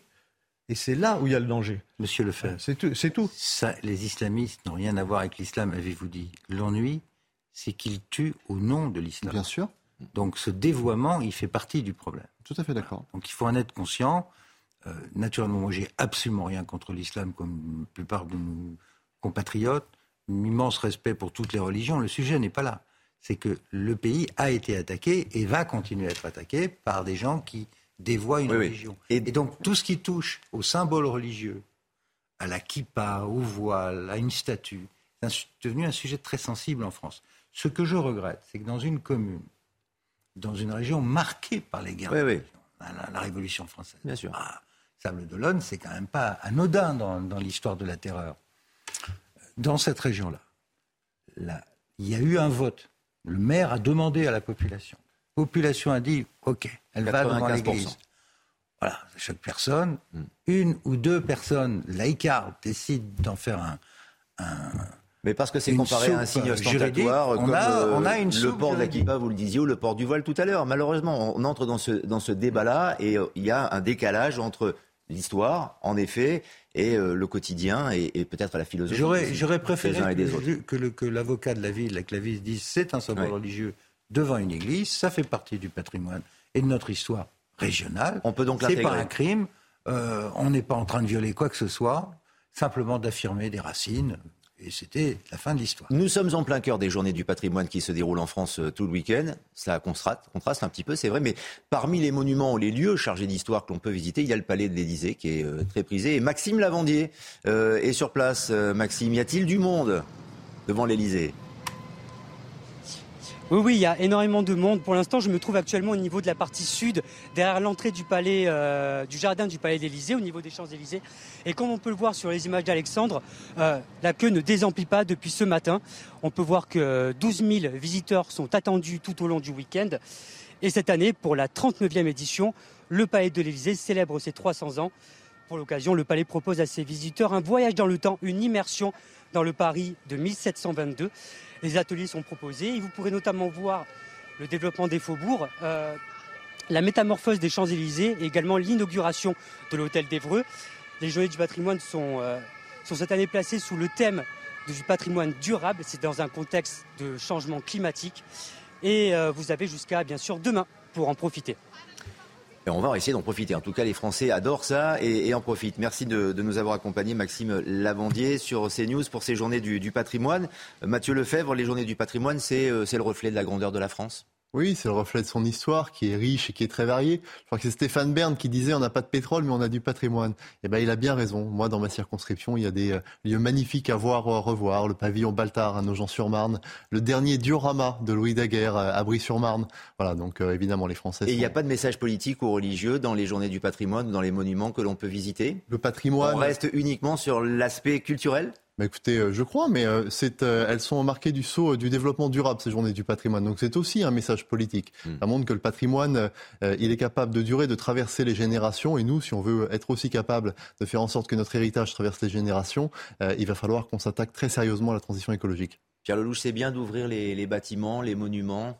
et c'est là où il y a le danger. Monsieur Lefebvre. C'est tout. tout. Ça, les islamistes n'ont rien à voir avec l'islam, avez-vous dit. L'ennui, c'est qu'ils tuent au nom de l'islam. Bien sûr. Donc ce dévoiement, il fait partie du problème. Tout à fait d'accord. Donc il faut en être conscient. Euh, naturellement, moi, j'ai absolument rien contre l'islam, comme la plupart de nos compatriotes. Un immense respect pour toutes les religions. Le sujet n'est pas là. C'est que le pays a été attaqué et va continuer à être attaqué par des gens qui dévoient une religion. Et... donc, tout ce qui touche au symbole religieux, à la kippa, au voile, à une statue, c'est devenu un sujet très sensible en France. Ce que je regrette, c'est que dans une commune, dans une région marquée par les guerres, la, Révolution française, Bien sûr. Ah, Sable d'Olonne, c'est quand même pas anodin dans, l'histoire de la terreur. Dans cette région-là, il y a eu un vote. Le maire a demandé à la population. La population a dit OK, elle va devant l'église. Voilà, chaque personne, hmm. une ou deux personnes laïcardes décident d'en faire un, mais parce que c'est comparé à un signe ostentatoire, comme on a, une le port de la kippa, vous le disiez, ou le port du voile tout à l'heure. Malheureusement, on entre dans ce, dans ce débat-là et euh, il y a un décalage entre l'histoire, en effet, et euh, le quotidien et, peut-être la philosophie. J'aurais préféré que, l'avocat de la ville, la ville dise c'est un symbole religieux devant une église, ça fait partie du patrimoine et de notre histoire régionale. On peut donc C'est pas un crime. Euh, on n'est pas en train de violer quoi que ce soit, simplement d'affirmer des racines. Et c'était la fin de l'histoire. Nous sommes en plein cœur des journées du patrimoine qui se déroulent en France euh, tout le week-end. Ça contraste, un petit peu, c'est vrai, mais parmi les monuments ou les lieux chargés d'histoire que l'on peut visiter, il y a le palais de l'Élysée qui est euh, très prisé. Et Maxime Lavandier est sur place. Maxime, y a-t-il du monde devant l'Élysée? Oui, oui, il y a énormément de monde. Pour l'instant, je me trouve actuellement au niveau de la partie sud, derrière l'entrée du euh, jardin du palais d'Élysée, au niveau des Champs-Élysées. Et comme on peut le voir sur les images d'Alexandre, euh, la queue ne désemplit pas depuis ce matin. On peut voir que 12 000 visiteurs sont attendus tout au long du week-end. Et cette année, pour la 39e édition, le palais de l'Élysée célèbre ses 300 ans. Pour l'occasion, le palais propose à ses visiteurs un voyage dans le temps, une immersion dans le Paris de 1722. Les ateliers sont proposés et vous pourrez notamment voir le développement des faubourgs, euh, la métamorphose des Champs-Élysées et également l'inauguration de l'hôtel d'Evreux. Les journées du patrimoine sont, euh, cette année placées sous le thème du patrimoine durable. C'est dans un contexte de changement climatique. Et euh, vous avez jusqu'à, bien sûr, demain pour en profiter. Et on va essayer d'en profiter. En tout cas, les Français adorent ça et, en profitent. Merci de, nous avoir accompagnés, Maxime Lavandier, sur CNews pour ces journées du, du patrimoine. Mathieu Lefebvre, les journées du patrimoine, c'est euh, le reflet de la grandeur de la France oui, c'est le reflet de son histoire qui est riche et qui est très variée. Je crois que c'est Stéphane Bern qui disait on n'a pas de pétrole mais on a du patrimoine. Eh ben il a bien raison. Moi dans ma circonscription, il y a des euh, lieux magnifiques à voir ou à revoir. Le pavillon Baltard à Nogent-sur-Marne, le dernier diorama de Louis Daguerre à Brie-sur-Marne. Voilà, donc euh, évidemment les Français. Et il n'y a pas de message politique ou religieux dans les journées du patrimoine, dans les monuments que l'on peut visiter? Le patrimoine. On reste uniquement sur l'aspect culturel? Bah écoutez, euh, je crois, mais euh, c'est, euh, elles sont marquées du sceau du développement durable, ces journées du patrimoine. Donc c'est aussi un message politique. Hmm. Ça montre que le patrimoine, il est capable de durer, de traverser les générations. Et nous, si on veut être aussi capable de faire en sorte que notre héritage traverse les générations, il va falloir qu'on s'attaque très sérieusement à la transition écologique. Pierre Lelouch, c'est bien d'ouvrir les bâtiments, les monuments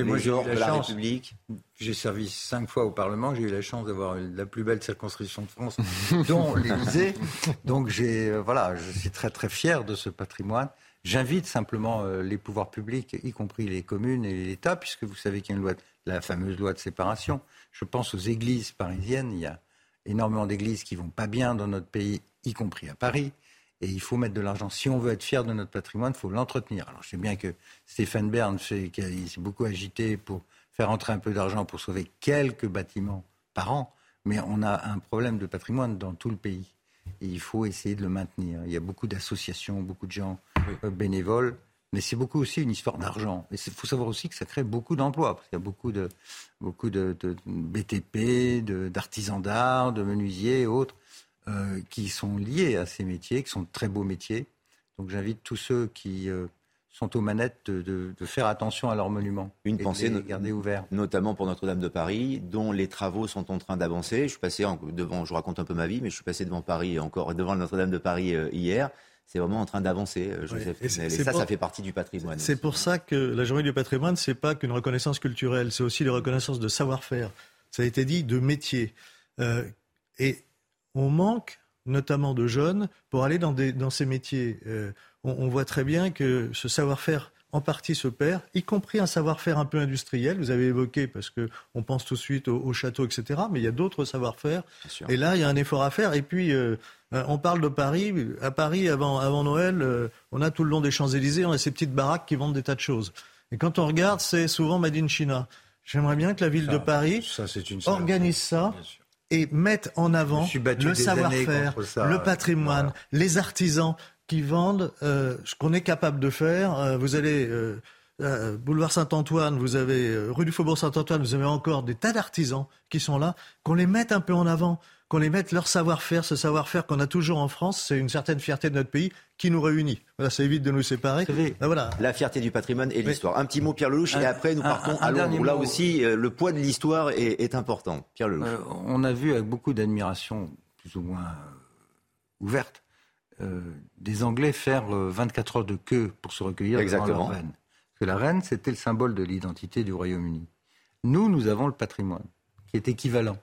moi, j'ai eu la, République. J'ai servi cinq fois au Parlement. J'ai eu la chance d'avoir la plus belle circonscription de France, dont l'Élysée. Donc, j'ai, euh, voilà, je suis très très fier de ce patrimoine. J'invite simplement euh, les pouvoirs publics, y compris les communes et l'État, puisque vous savez qu'il y a une loi, la fameuse loi de séparation. Je pense aux églises parisiennes. Il y a énormément d'églises qui vont pas bien dans notre pays, y compris à Paris. Et il faut mettre de l'argent. Si on veut être fier de notre patrimoine, il faut l'entretenir. Alors je sais bien que Stéphane Bern s'est beaucoup agité pour faire entrer un peu d'argent pour sauver quelques bâtiments par an, mais on a un problème de patrimoine dans tout le pays. Et il faut essayer de le maintenir. Il y a beaucoup d'associations, beaucoup de gens euh, bénévoles, mais c'est beaucoup aussi une histoire d'argent. Et il faut savoir aussi que ça crée beaucoup d'emplois, parce qu'il y a beaucoup de, beaucoup de, de BTP, d'artisans d'art, de menuisiers et autres euh, qui sont liés à ces métiers, qui sont de très beaux métiers. Donc j'invite tous ceux qui euh, sont aux manettes de, faire attention à leurs monuments. Une pensée de les garder ouverts. Notamment pour Notre-Dame de Paris, dont les travaux sont en train d'avancer. Je suis passé devant, je raconte un peu ma vie, mais je suis passé devant Paris encore devant Notre-Dame de Paris euh, hier. C'est vraiment en train d'avancer, Joseph. et, ça, ça fait partie du patrimoine. C'est pour ça que la journée du patrimoine, c'est pas qu'une reconnaissance culturelle, c'est aussi une reconnaissance de savoir-faire. Ça a été dit, de métier. et on manque notamment de jeunes pour aller dans, ces métiers. Euh, on, voit très bien que ce savoir-faire en partie se perd, y compris un savoir-faire un peu industriel. Vous avez évoqué, parce qu'on pense tout de suite au, château, etc. Mais il y a d'autres savoir-faire. Et là, il y a un effort à faire. Et puis, euh, euh, on parle de Paris. À Paris, avant, Noël, on a tout le long des Champs-Élysées, on a ces petites baraques qui vendent des tas de choses. Et quand on regarde, c'est souvent Made in China. J'aimerais bien que la ville de Paris organise ça et mettent en avant le savoir-faire, le patrimoine, les artisans qui vendent euh, ce qu'on est capable de faire. Euh, vous allez euh, boulevard Saint-Antoine, vous avez rue du Faubourg Saint-Antoine, vous avez encore des tas d'artisans qui sont là, qu'on les mette un peu en avant qu'on les mette leur savoir-faire, ce savoir-faire qu'on a toujours en France, c'est une certaine fierté de notre pays qui nous réunit. Voilà, ça évite de nous séparer. Ben voilà. La fierté du patrimoine et l'histoire. Un petit mot, Pierre Lelouch, et après nous partons à Londres. Là aussi, euh, le poids de l'histoire est, important. Pierre Lelouch. Euh, on a vu avec beaucoup d'admiration, plus ou moins euh, ouverte, des Anglais faire 24 heures de queue pour se recueillir devant leur reine. Parce que la reine, c'était le symbole de l'identité du Royaume-Uni. Nous, nous avons le patrimoine, qui est équivalent.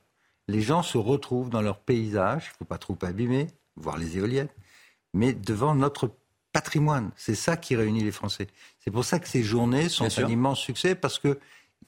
Les gens se retrouvent dans leur paysage, il ne faut pas trop abîmer, voir les éoliennes, mais devant notre patrimoine. C'est ça qui réunit les Français. C'est pour ça que ces journées sont un immense succès, parce que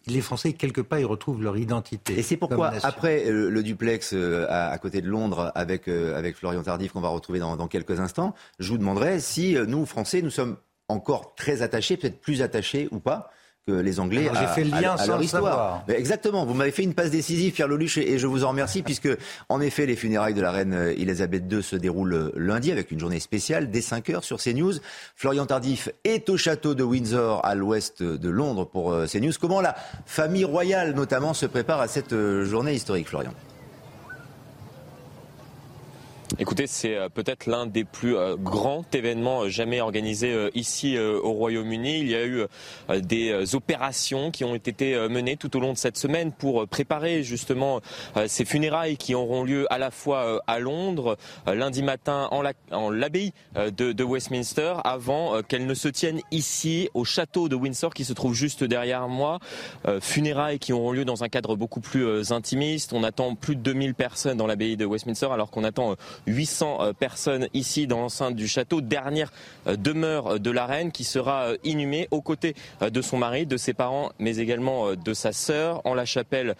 les Français, quelque part, ils retrouvent leur identité. Et c'est pourquoi, après euh, le, duplex euh, à, côté de Londres avec, euh, avec Florian Tardif, qu'on va retrouver dans, dans, quelques instants, je vous demanderai si nous, Français, nous sommes encore très attachés, peut-être plus attachés ou pas, que les Anglais J'ai fait le lien leur histoire. Exactement, vous m'avez fait une passe décisive, Pierre Lelouch, et je vous en remercie, puisque en effet, les funérailles de la reine Elisabeth II se déroulent lundi avec une journée spéciale dès 5 heures sur CNews. Florian Tardif est au château de Windsor à l'ouest de Londres pour euh, CNews. Comment la famille royale notamment se prépare à cette euh, journée historique, Florian? Écoutez, c'est euh, peut-être l'un des plus euh, grands événements euh, jamais organisés ici au Royaume-Uni. Il y a eu des opérations qui ont été menées tout au long de cette semaine pour préparer justement ces funérailles qui auront lieu à la fois à Londres lundi matin en l'abbaye de Westminster avant qu'elles ne se tiennent ici au château de Windsor qui se trouve juste derrière moi. Funérailles qui auront lieu dans un cadre beaucoup plus intimiste. On attend plus de 2000 personnes dans l'abbaye de Westminster alors qu'on attend 800 euh, personnes ici dans l'enceinte du château. Dernière euh, demeure de la reine qui sera euh, inhumée aux côtés de son mari, de ses parents, mais également de sa sœur en la chapelle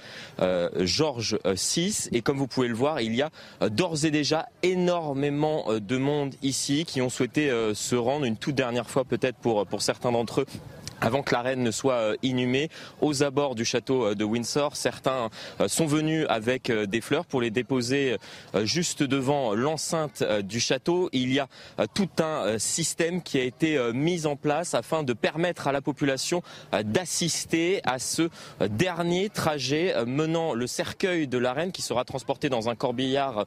Georges VI. Et comme vous pouvez le voir, il y a d'ores et déjà énormément de monde ici qui ont souhaité se rendre une toute dernière fois peut-être pour, pour certains d'entre eux avant que la reine ne soit euh, inhumée aux abords du château euh, de Windsor. Certains euh, sont venus avec des fleurs pour les déposer juste devant l'enceinte du château. Il y a tout un système qui a été mis en place afin de permettre à la population d'assister à ce dernier trajet menant le cercueil de la reine qui sera transporté dans un corbillard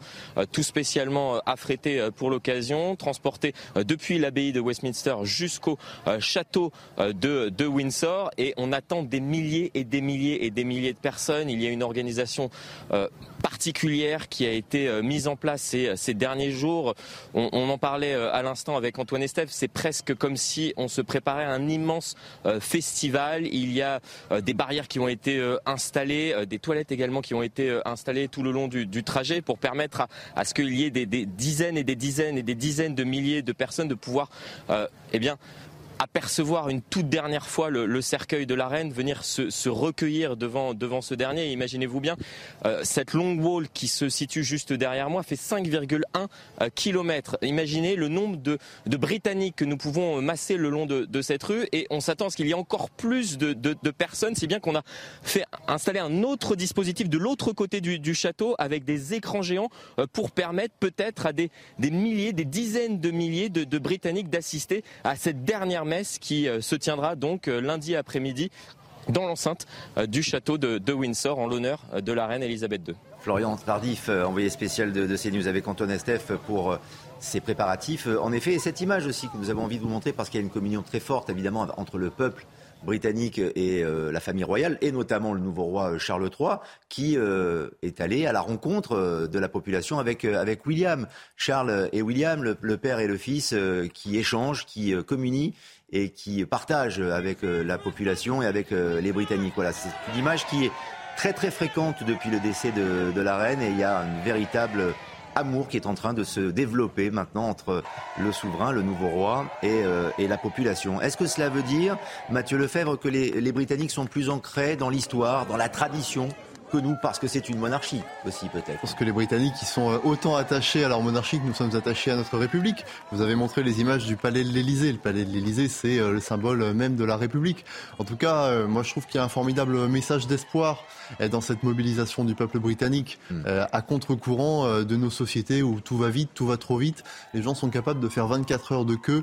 tout spécialement affrété pour l'occasion, transporté depuis l'abbaye de Westminster jusqu'au château de de Windsor et on attend des milliers et des milliers et des milliers de personnes. Il y a une organisation euh, particulière qui a été euh, mise en place ces, ces derniers jours. On, en parlait euh, à l'instant avec Antoine Estève. C'est presque comme si on se préparait à un immense festival. Il y a des barrières qui ont été installées, des toilettes également qui ont été installées tout le long du, trajet pour permettre à, ce qu'il y ait des, dizaines et des dizaines et des dizaines de milliers de personnes de pouvoir, eh bien, apercevoir une toute dernière fois le, cercueil de la reine, venir se, recueillir devant, devant ce dernier. Imaginez-vous bien, euh, cette long wall qui se situe juste derrière moi fait 5,1 euh, km. Imaginez le nombre de, Britanniques que nous pouvons masser le long de, cette rue et on s'attend à ce qu'il y ait encore plus de, personnes, si bien qu'on a fait installer un autre dispositif de l'autre côté du, château avec des écrans géants euh, pour permettre peut-être à des, des milliers, des dizaines de milliers de, Britanniques d'assister à cette dernière messe qui euh, se tiendra donc euh, lundi après-midi dans l'enceinte euh, du château de, Windsor en l'honneur de la reine Elisabeth II. Florian Tardif, envoyé spécial de, de CNews avec Antoine Estef pour ces préparatifs. En effet, et cette image aussi que nous avons envie de vous montrer parce qu'il y a une communion très forte évidemment entre le peuple britannique et la famille royale, et notamment le nouveau roi Charles III, qui est allé à la rencontre de la population avec, avec William. Charles et William, le, le père et le fils, qui échangent, qui communient et qui partage avec euh, la population et avec euh, les Britanniques. Voilà, c'est une image qui est très très fréquente depuis le décès de, la reine et il y a un véritable amour qui est en train de se développer maintenant entre le souverain, le nouveau roi et, euh, la population. Est-ce que cela veut dire, Mathieu Lefebvre, que les Britanniques sont plus ancrés dans l'histoire, dans la tradition que nous, parce que c'est une monarchie aussi peut-être. Parce que les Britanniques, ils sont euh, autant attachés à leur monarchie que nous sommes attachés à notre République. Vous avez montré les images du palais de l'Élysée. Le palais de l'Élysée, c'est euh, le symbole euh, même de la République. En tout cas, moi je trouve qu'il y a un formidable message d'espoir dans cette mobilisation du peuple britannique, hmm. à contre-courant de nos sociétés où tout va vite, tout va trop vite. Les gens sont capables de faire 24 heures de queue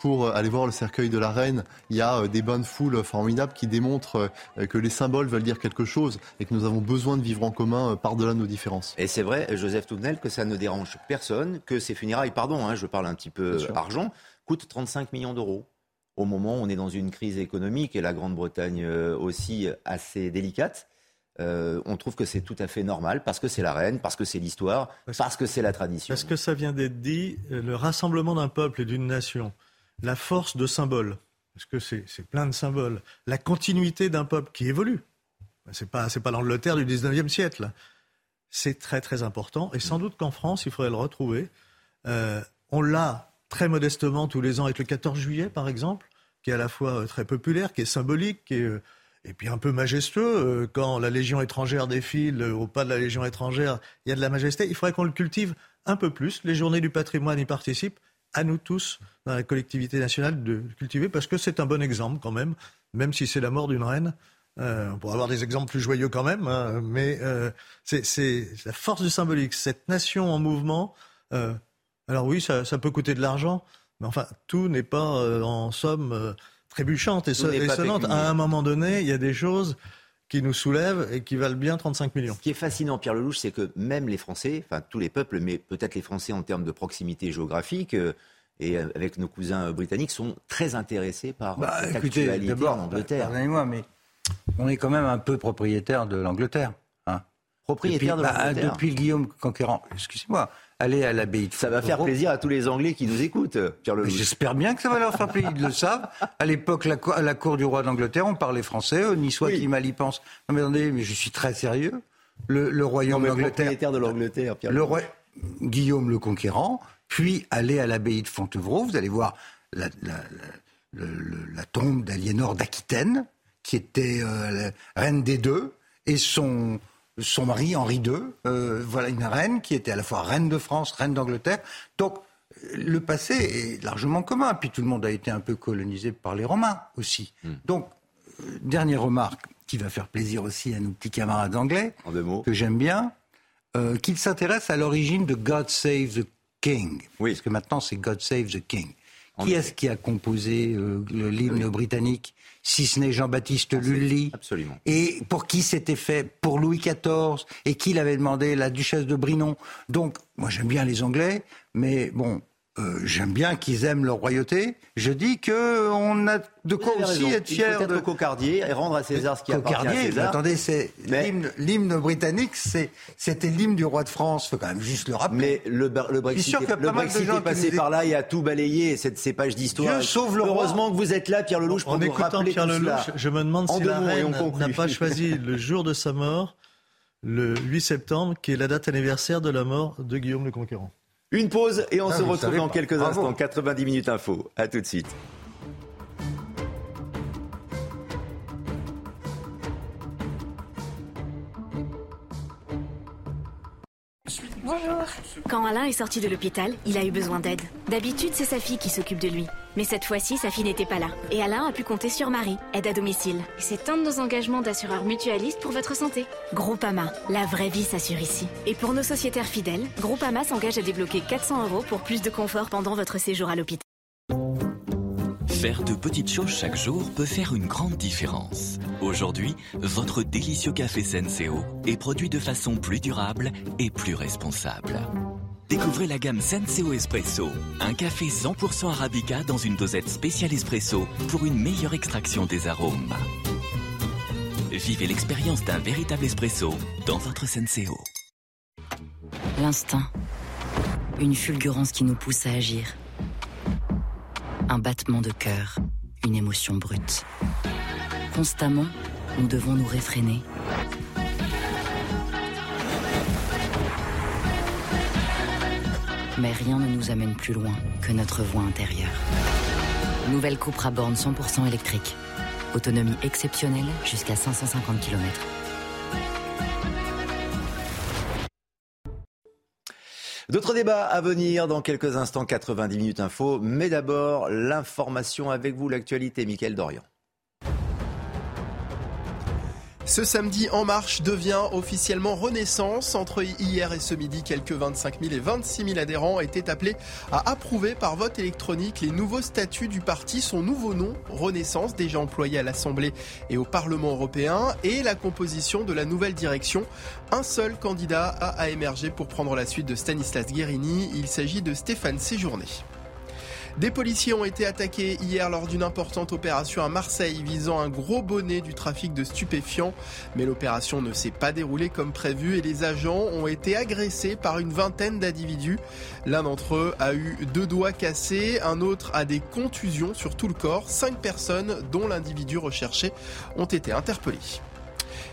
pour aller voir le cercueil de la reine. Il y a des bains de foule formidables qui démontrent que les symboles veulent dire quelque chose et que nous avons besoin de vivre en commun euh, par-delà nos différences. Et c'est vrai, Joseph Touvenel, que ça ne dérange personne, que ces funérailles, pardon, hein, je parle un petit peu argent, coûtent 35 millions d'euros. Au moment où on est dans une crise économique et la Grande-Bretagne euh, aussi assez délicate, euh, on trouve que c'est tout à fait normal parce que c'est la reine, parce que c'est l'histoire, parce que c'est la tradition. Parce que ça vient d'être dit, le rassemblement d'un peuple et d'une nation, la force de symboles, parce que c'est plein de symboles, la continuité d'un peuple qui évolue. C'est pas, c'est pas l'Angleterre du 19e siècle. c'est très très important. Et sans doute qu'en France, il faudrait le retrouver. Euh, on l'a très modestement tous les ans avec le 14 juillet, par exemple, qui est à la fois euh, très populaire, qui est symbolique, qui est, euh, et puis un peu majestueux. Quand la Légion étrangère défile au pas de la Légion étrangère, il y a de la majesté. Il faudrait qu'on le cultive un peu plus. Les journées du patrimoine y participent. À nous tous, dans la collectivité nationale, de cultiver, parce que c'est un bon exemple quand même, même si c'est la mort d'une reine. Euh, on pourrait avoir des exemples plus joyeux quand même, hein, mais euh, c'est la force du symbolique. Cette nation en mouvement, euh, alors oui, ça, peut coûter de l'argent, mais enfin, tout n'est pas en somme trébuchante et, sonnante. À un moment donné, il y a des choses qui nous soulèvent et qui valent bien 35 millions. Ce qui est fascinant, Pierre Lelouch, c'est que même les Français, enfin tous les peuples, mais peut-être les Français en termes de proximité géographique, et avec nos cousins britanniques, sont très intéressés par bah, cette actualité en Angleterre. Pardonnez-moi, mais on est quand même un peu propriétaire de l'Angleterre. Hein. Propriétaire de bah, l'Angleterre Depuis Guillaume Conquérant. Excusez-moi. Allez à l'abbaye de Ça va faire plaisir à tous les Anglais qui nous écoutent, Pierre Lelouch. J'espère bien que ça va leur faire plaisir. Ils le savent. À l'époque, à la cour du roi d'Angleterre, on parlait français. Euh, ni soit qui mal y pense. Non mais attendez, mais je suis très sérieux. Le, royaume d'Angleterre. propriétaire de l'Angleterre, Pierre le roi Guillaume le Conquérant. Puis allez à l'abbaye de Fontevraud. Vous allez voir la, la tombe d'Aliénor d'Aquitaine qui était euh, reine des deux, et son, son mari Henri II, euh, voilà une reine qui était à la fois reine de France, reine d'Angleterre. Donc le passé est largement commun. Puis tout le monde a été un peu colonisé par les Romains aussi. Hmm. Donc, euh, dernière remarque qui va faire plaisir aussi à nos petits camarades anglais, que j'aime bien, qu'ils s'intéressent à l'origine de God Save the King. Oui. Parce que maintenant, c'est God Save the King. Qui est-ce qui a composé l'hymne britannique si ce n'est Jean-Baptiste Lully. Absolument. Et pour qui c'était fait Pour Louis XIV. Et qui l'avait demandé La duchesse de Brinon. Donc, moi j'aime bien les Anglais, mais bon, euh, j'aime bien qu'ils aiment leur royauté. Je dis que on a de quoi aussi être fier. Peut-être de cocardier et rendre à César ce qui appartient à César. Attendez, c'est l'hymne britannique, c'était l'hymne du roi de France. Faut quand même juste le rappeler. Mais le, le Brexit, est, le Brexit est passé par là et a tout balayé cette, ces pages d'histoire. Heureusement que vous êtes là, Pierre Lelouch, pour en nous rappeler Pierre Lelouch, je me demande si la reine n'a pas choisi le jour de sa mort, le 8 septembre, qui est la date anniversaire de la mort de Guillaume le Conquérant. Une pause et on ah, se retrouve dans quelques instants. 90 minutes info. À tout de suite. Bonjour. Quand Alain est sorti de l'hôpital, il a eu besoin d'aide. D'habitude, c'est sa fille qui s'occupe de lui. Mais cette fois-ci, sa fille n'était pas là. Et Alain a pu compter sur Marie, aide à domicile. C'est un de nos engagements d'assureur mutualiste pour votre santé. Groupama, la vraie vie s'assure ici. Et pour nos sociétaires fidèles, Groupama s'engage à débloquer 400 euros pour plus de confort pendant votre séjour à l'hôpital. Faire de petites choses chaque jour peut faire une grande différence. Aujourd'hui, votre délicieux café Senseo est produit de façon plus durable et plus responsable. Découvrez la gamme Senseo Espresso, un café 100% arabica dans une dosette spéciale espresso pour une meilleure extraction des arômes. Vivez l'expérience d'un véritable espresso dans votre Senseo. L'instinct. Une fulgurance qui nous pousse à agir un battement de cœur, une émotion brute. Constamment, nous devons nous réfréner. Mais rien ne nous amène plus loin que notre voix intérieure. Nouvelle Cupra Born 100% électrique. Autonomie exceptionnelle jusqu'à 550 km. D'autres débats à venir dans quelques instants, 90 minutes info. Mais d'abord, l'information avec vous, l'actualité, Mickaël Dorian. Ce samedi En Marche devient officiellement Renaissance. Entre hier et ce midi, quelques 25 000 et 26 000 adhérents étaient appelés à approuver par vote électronique les nouveaux statuts du parti, son nouveau nom, Renaissance, déjà employé à l'Assemblée et au Parlement européen, et la composition de la nouvelle direction. Un seul candidat a émergé pour prendre la suite de Stanislas Guérini. Il s'agit de Stéphane Séjourné. Des policiers ont été attaqués hier lors d'une importante opération à Marseille visant un gros bonnet du trafic de stupéfiants. Mais l'opération ne s'est pas déroulée comme prévu et les agents ont été agressés par une vingtaine d'individus. L'un d'entre eux a eu deux doigts cassés, un autre a des contusions sur tout le corps. Cinq personnes, dont l'individu recherché, ont été interpellées.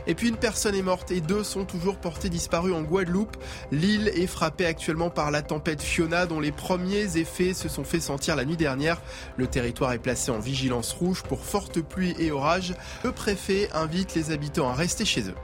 Et puis une personne est morte et deux sont toujours portés disparus en Guadeloupe. L'île est frappée actuellement par la tempête Fiona dont les premiers effets se sont fait sentir la nuit dernière. Le territoire est placé en vigilance rouge pour fortes pluies et orages. Le préfet invite les habitants à rester chez eux.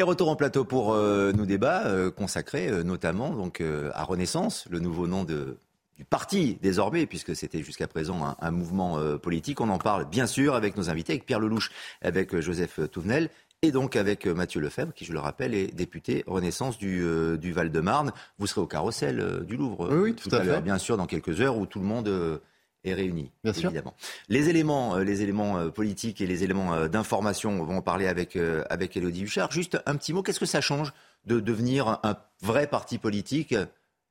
Et retour en plateau pour euh, nos débats euh, consacrés euh, notamment donc à Renaissance, le nouveau nom de, du parti désormais, puisque c'était jusqu'à présent un, un mouvement politique. On en parle bien sûr avec nos invités, avec Pierre Lelouch, avec Joseph Touvenel et donc avec Mathieu Lefebvre, qui, je le rappelle, est député Renaissance du, du Val-de-Marne. Vous serez au carrousel du Louvre oui, oui, tout, à, fait. bien sûr, dans quelques heures, où tout le monde est réunis. Bien sûr. Évidemment. Les éléments, euh, les éléments euh, politiques et les éléments euh, d'information, on va en parler avec, avec Elodie Huchard. Juste un petit mot, qu'est-ce que ça change de devenir un vrai parti politique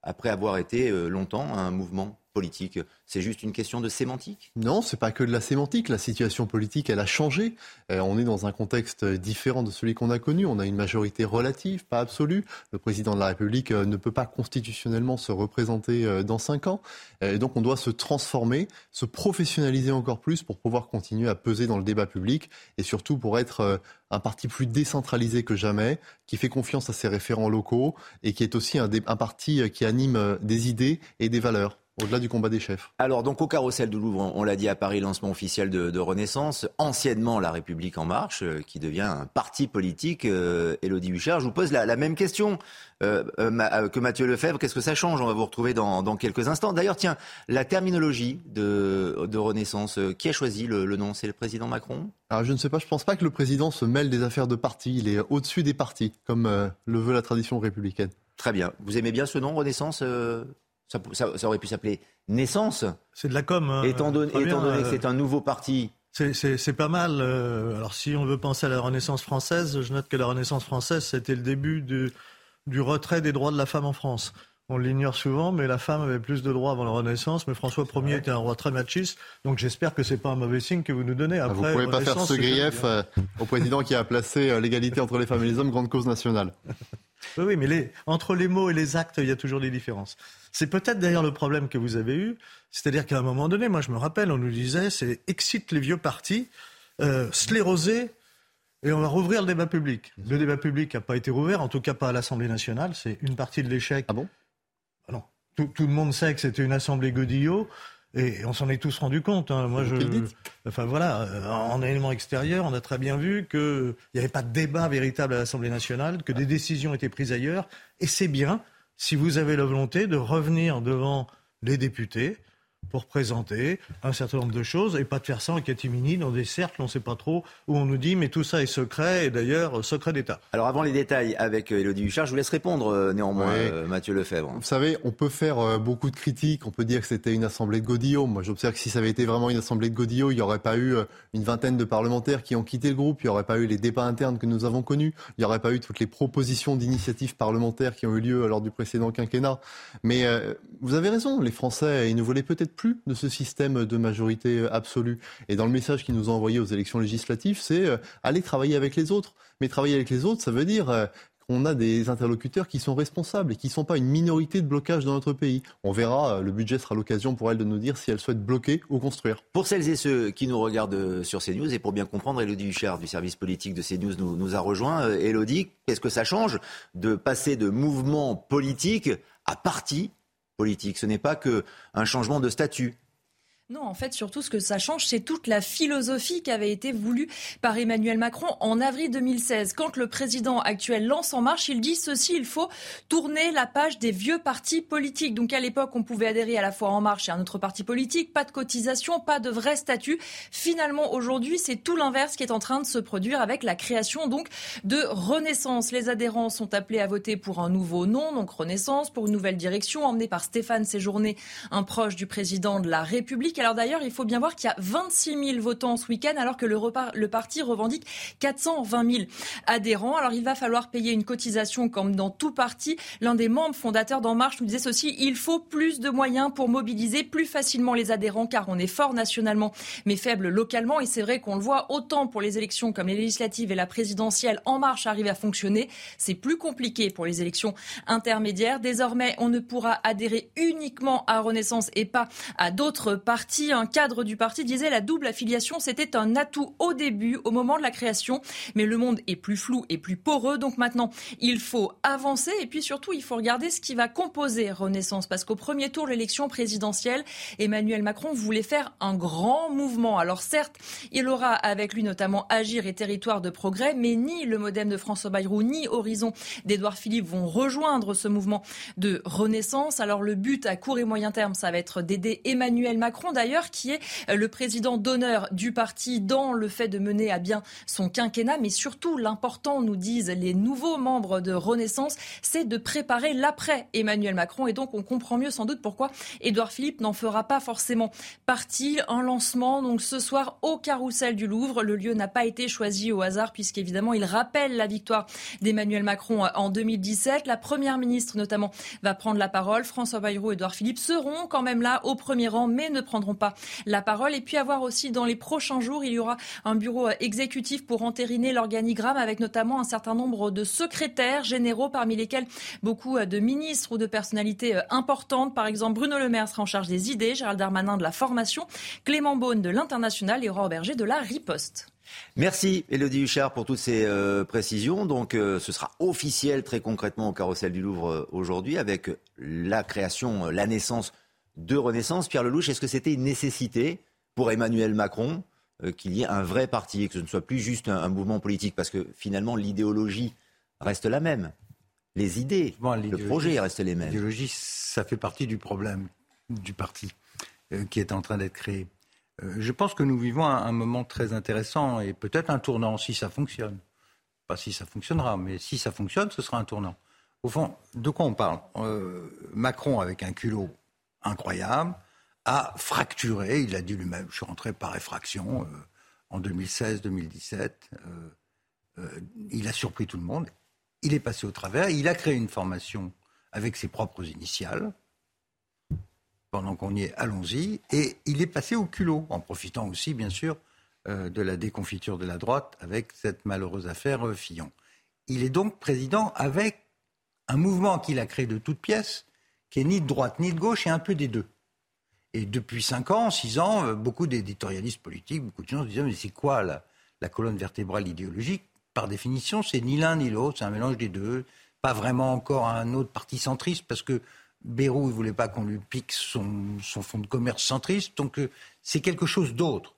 après avoir été longtemps un mouvement politique. C'est juste une question de sémantique? Non, c'est pas que de la sémantique. La situation politique, elle a changé. Euh, on est dans un contexte différent de celui qu'on a connu. On a une majorité relative, pas absolue. Le président de la République euh, ne peut pas constitutionnellement se représenter euh, dans cinq ans. Et donc on doit se transformer, se professionnaliser encore plus pour pouvoir continuer à peser dans le débat public et surtout pour être un parti plus décentralisé que jamais, qui fait confiance à ses référents locaux et qui est aussi un, un parti qui anime des idées et des valeurs. Au-delà du combat des chefs. Alors, donc, au carrousel du Louvre, on l'a dit à Paris, lancement officiel de, Renaissance, anciennement La République En Marche, euh, qui devient un parti politique. Euh, Élodie Huchard, je vous pose la, même question euh, que Mathieu Lefebvre. Qu'est-ce que ça change? On va vous retrouver dans, quelques instants. D'ailleurs, tiens, la terminologie de, Renaissance, qui a choisi le, nom? C'est le président Macron? Alors, je ne sais pas, je ne pense pas que le président se mêle des affaires de parti. Il est au-dessus des partis, comme le veut la tradition républicaine. Très bien. Vous aimez bien ce nom, Renaissance ça, aurait pu s'appeler Naissance. C'est de la com. Hein. étant donné, que euh, c'est un nouveau parti. C'est pas mal. Euh, alors si on veut penser à la Renaissance française, je note que la Renaissance française, c'était le début du, du retrait des droits de la femme en France. On l'ignore souvent, mais la femme avait plus de droits avant la Renaissance. Mais François Ier était un roi très machiste, donc j'espère que c'est pas un mauvais signe que vous nous donnez. Après, vous ne pouvez pas faire ce grief euh, au président qui a placé l'égalité entre les femmes et les hommes grande cause nationale. Oui, mais les, entre les mots et les actes, il y a toujours des différences. C'est peut-être d'ailleurs le problème que vous avez eu. C'est-à-dire qu'à un moment donné, moi je me rappelle, on nous disait, c'est excite les vieux partis, euh, scléroser, et on va rouvrir le débat public. Le débat public n'a pas été rouvert, en tout cas pas à l'Assemblée nationale. C'est une partie de l'échec. Ah bon? Ah Non. Tout, tout, le monde sait que c'était une assemblée Godillot. Et on s'en est tous rendu compte. Hein. Moi, je, enfin voilà, euh, en élément extérieur, on a très bien vu qu'il n'y avait pas de débat véritable à l'Assemblée nationale, que des décisions étaient prises ailleurs. Et c'est bien si vous avez la volonté de revenir devant les députés pour présenter un certain nombre de choses et pas de faire ça en catimini dans des cercles, on ne sait pas trop, où on nous dit mais tout ça est secret et d'ailleurs secret d'État. Alors avant les détails avec Elodie Huchard, je vous laisse répondre euh, néanmoins euh, Mathieu Lefebvre. Vous savez, on peut faire euh, beaucoup de critiques, on peut dire que c'était une assemblée de Godillot. Moi j'observe que si ça avait été vraiment une assemblée de Godillot, il n'y aurait pas eu une vingtaine de parlementaires qui ont quitté le groupe, il n'y aurait pas eu les débats internes que nous avons connus, il n'y aurait pas eu toutes les propositions d'initiatives parlementaires qui ont eu lieu lors du précédent quinquennat. Mais vous avez raison, les Français, ils ne voulaient peut-être plus de ce système de majorité absolue. Et dans le message qu'ils nous ont envoyé aux élections législatives, c'est euh, aller travailler avec les autres. Mais travailler avec les autres, ça veut dire euh, qu'on a des interlocuteurs qui sont responsables et qui ne sont pas une minorité de blocage dans notre pays. On verra, euh, le budget sera l'occasion pour elle de nous dire si elle souhaite bloquer ou construire. Pour celles et ceux qui nous regardent sur CNews, et pour bien comprendre, Elodie Huchard du service politique de CNews nous, nous a rejoint. Elodie, qu'est-ce que ça change de passer de mouvement politique à parti politique. Ce n'est pas qu'un changement de statut. Non, en fait, surtout, ce que ça change, c'est toute la philosophie qui avait été voulue par Emmanuel Macron en avril 2016. Quand le président actuel lance En Marche, il dit ceci, il faut tourner la page des vieux partis politiques. Donc, à l'époque, on pouvait adhérer à la fois En Marche et à un autre parti politique, pas de cotisation, pas de vrai statut. Finalement, aujourd'hui, c'est tout l'inverse qui est en train de se produire avec la création, donc, de Renaissance. Les adhérents sont appelés à voter pour un nouveau nom, donc Renaissance, pour une nouvelle direction, emmenée par Stéphane Séjourné, un proche du président de la République. Alors d'ailleurs, il faut bien voir qu'il y a 26 000 votants ce week-end, alors que le, parti revendique 420 000 adhérents. Alors il va falloir payer une cotisation comme dans tout parti. L'un des membres fondateurs d'En Marche nous disait ceci il faut plus de moyens pour mobiliser plus facilement les adhérents, car on est fort nationalement, mais faible localement. Et c'est vrai qu'on le voit autant pour les élections comme les législatives et la présidentielle. En Marche arrive à fonctionner. C'est plus compliqué pour les élections intermédiaires. Désormais, on ne pourra adhérer uniquement à Renaissance et pas à d'autres partis un cadre du parti disait la double affiliation, c'était un atout au début, au moment de la création. Mais le monde est plus flou et plus poreux. Donc maintenant, il faut avancer et puis surtout, il faut regarder ce qui va composer Renaissance. Parce qu'au premier tour de l'élection présidentielle, Emmanuel Macron voulait faire un grand mouvement. Alors certes, il aura avec lui notamment Agir et Territoire de Progrès, mais ni le modem de François Bayrou, ni Horizon d'Edouard Philippe vont rejoindre ce mouvement de Renaissance. Alors le but à court et moyen terme, ça va être d'aider Emmanuel Macron d'ailleurs, qui est le président d'honneur du parti dans le fait de mener à bien son quinquennat. Mais surtout, l'important, nous disent les nouveaux membres de Renaissance, c'est de préparer l'après Emmanuel Macron. Et donc, on comprend mieux sans doute pourquoi Édouard Philippe n'en fera pas forcément partie. Un lancement, donc ce soir, au carrousel du Louvre. Le lieu n'a pas été choisi au hasard, puisqu'évidemment, il rappelle la victoire d'Emmanuel Macron en 2017. La première ministre, notamment, va prendre la parole. François Bayrou et Édouard Philippe seront quand même là au premier rang, mais ne prendront pas la parole. Et puis, avoir aussi dans les prochains jours, il y aura un bureau exécutif pour entériner l'organigramme avec notamment un certain nombre de secrétaires généraux, parmi lesquels beaucoup de ministres ou de personnalités euh, importantes. Par exemple, Bruno Le Maire sera en charge des idées, Gérald Darmanin de la formation, Clément Beaune de l'international et Aurore Berger de la riposte. Merci Elodie Huchard pour toutes ces euh, précisions. Donc euh, ce sera officiel très concrètement au carrousel du Louvre aujourd'hui avec la création, la naissance de Renaissance. Pierre Lelouch, est-ce que c'était une nécessité pour Emmanuel Macron qu'il y ait un vrai parti et que ce ne soit plus juste un mouvement politique? Parce que finalement l'idéologie reste la même les idées, le projet reste les mêmes. L'idéologie, ça fait partie du problème du parti euh, qui est en train d'être créé. Euh, je pense que nous vivons un, moment très intéressant et peut-être un tournant si ça fonctionne. Pas si ça fonctionnera, mais si ça fonctionne, ce sera un tournant. Au fond, de quoi on parle? Euh, Macron, avec un culot incroyable, a fracturé, il a dit lui-même, je suis rentré par effraction en 2016-2017. il a surpris tout le monde il est passé au travers, il a créé une formation avec ses propres initiales. Pendant qu'on y est, allons-y. Et il est passé au culot, en profitant aussi, bien sûr, euh, de la déconfiture de la droite avec cette malheureuse affaire euh, Fillon. Il est donc président avec un mouvement qu'il a créé de toutes pièces, qui est ni de droite ni de gauche, et un peu des deux. Et depuis cinq ans, six ans, euh, beaucoup d'éditorialistes politiques, beaucoup de gens se disaient mais c'est quoi la colonne vertébrale idéologique? Par définition, c'est ni l'un ni l'autre, c'est un mélange des deux. Pas vraiment encore un autre parti centriste, parce que Bérou ne voulait pas qu'on lui pique son, fonds de commerce centriste, donc euh, c'est quelque chose d'autre.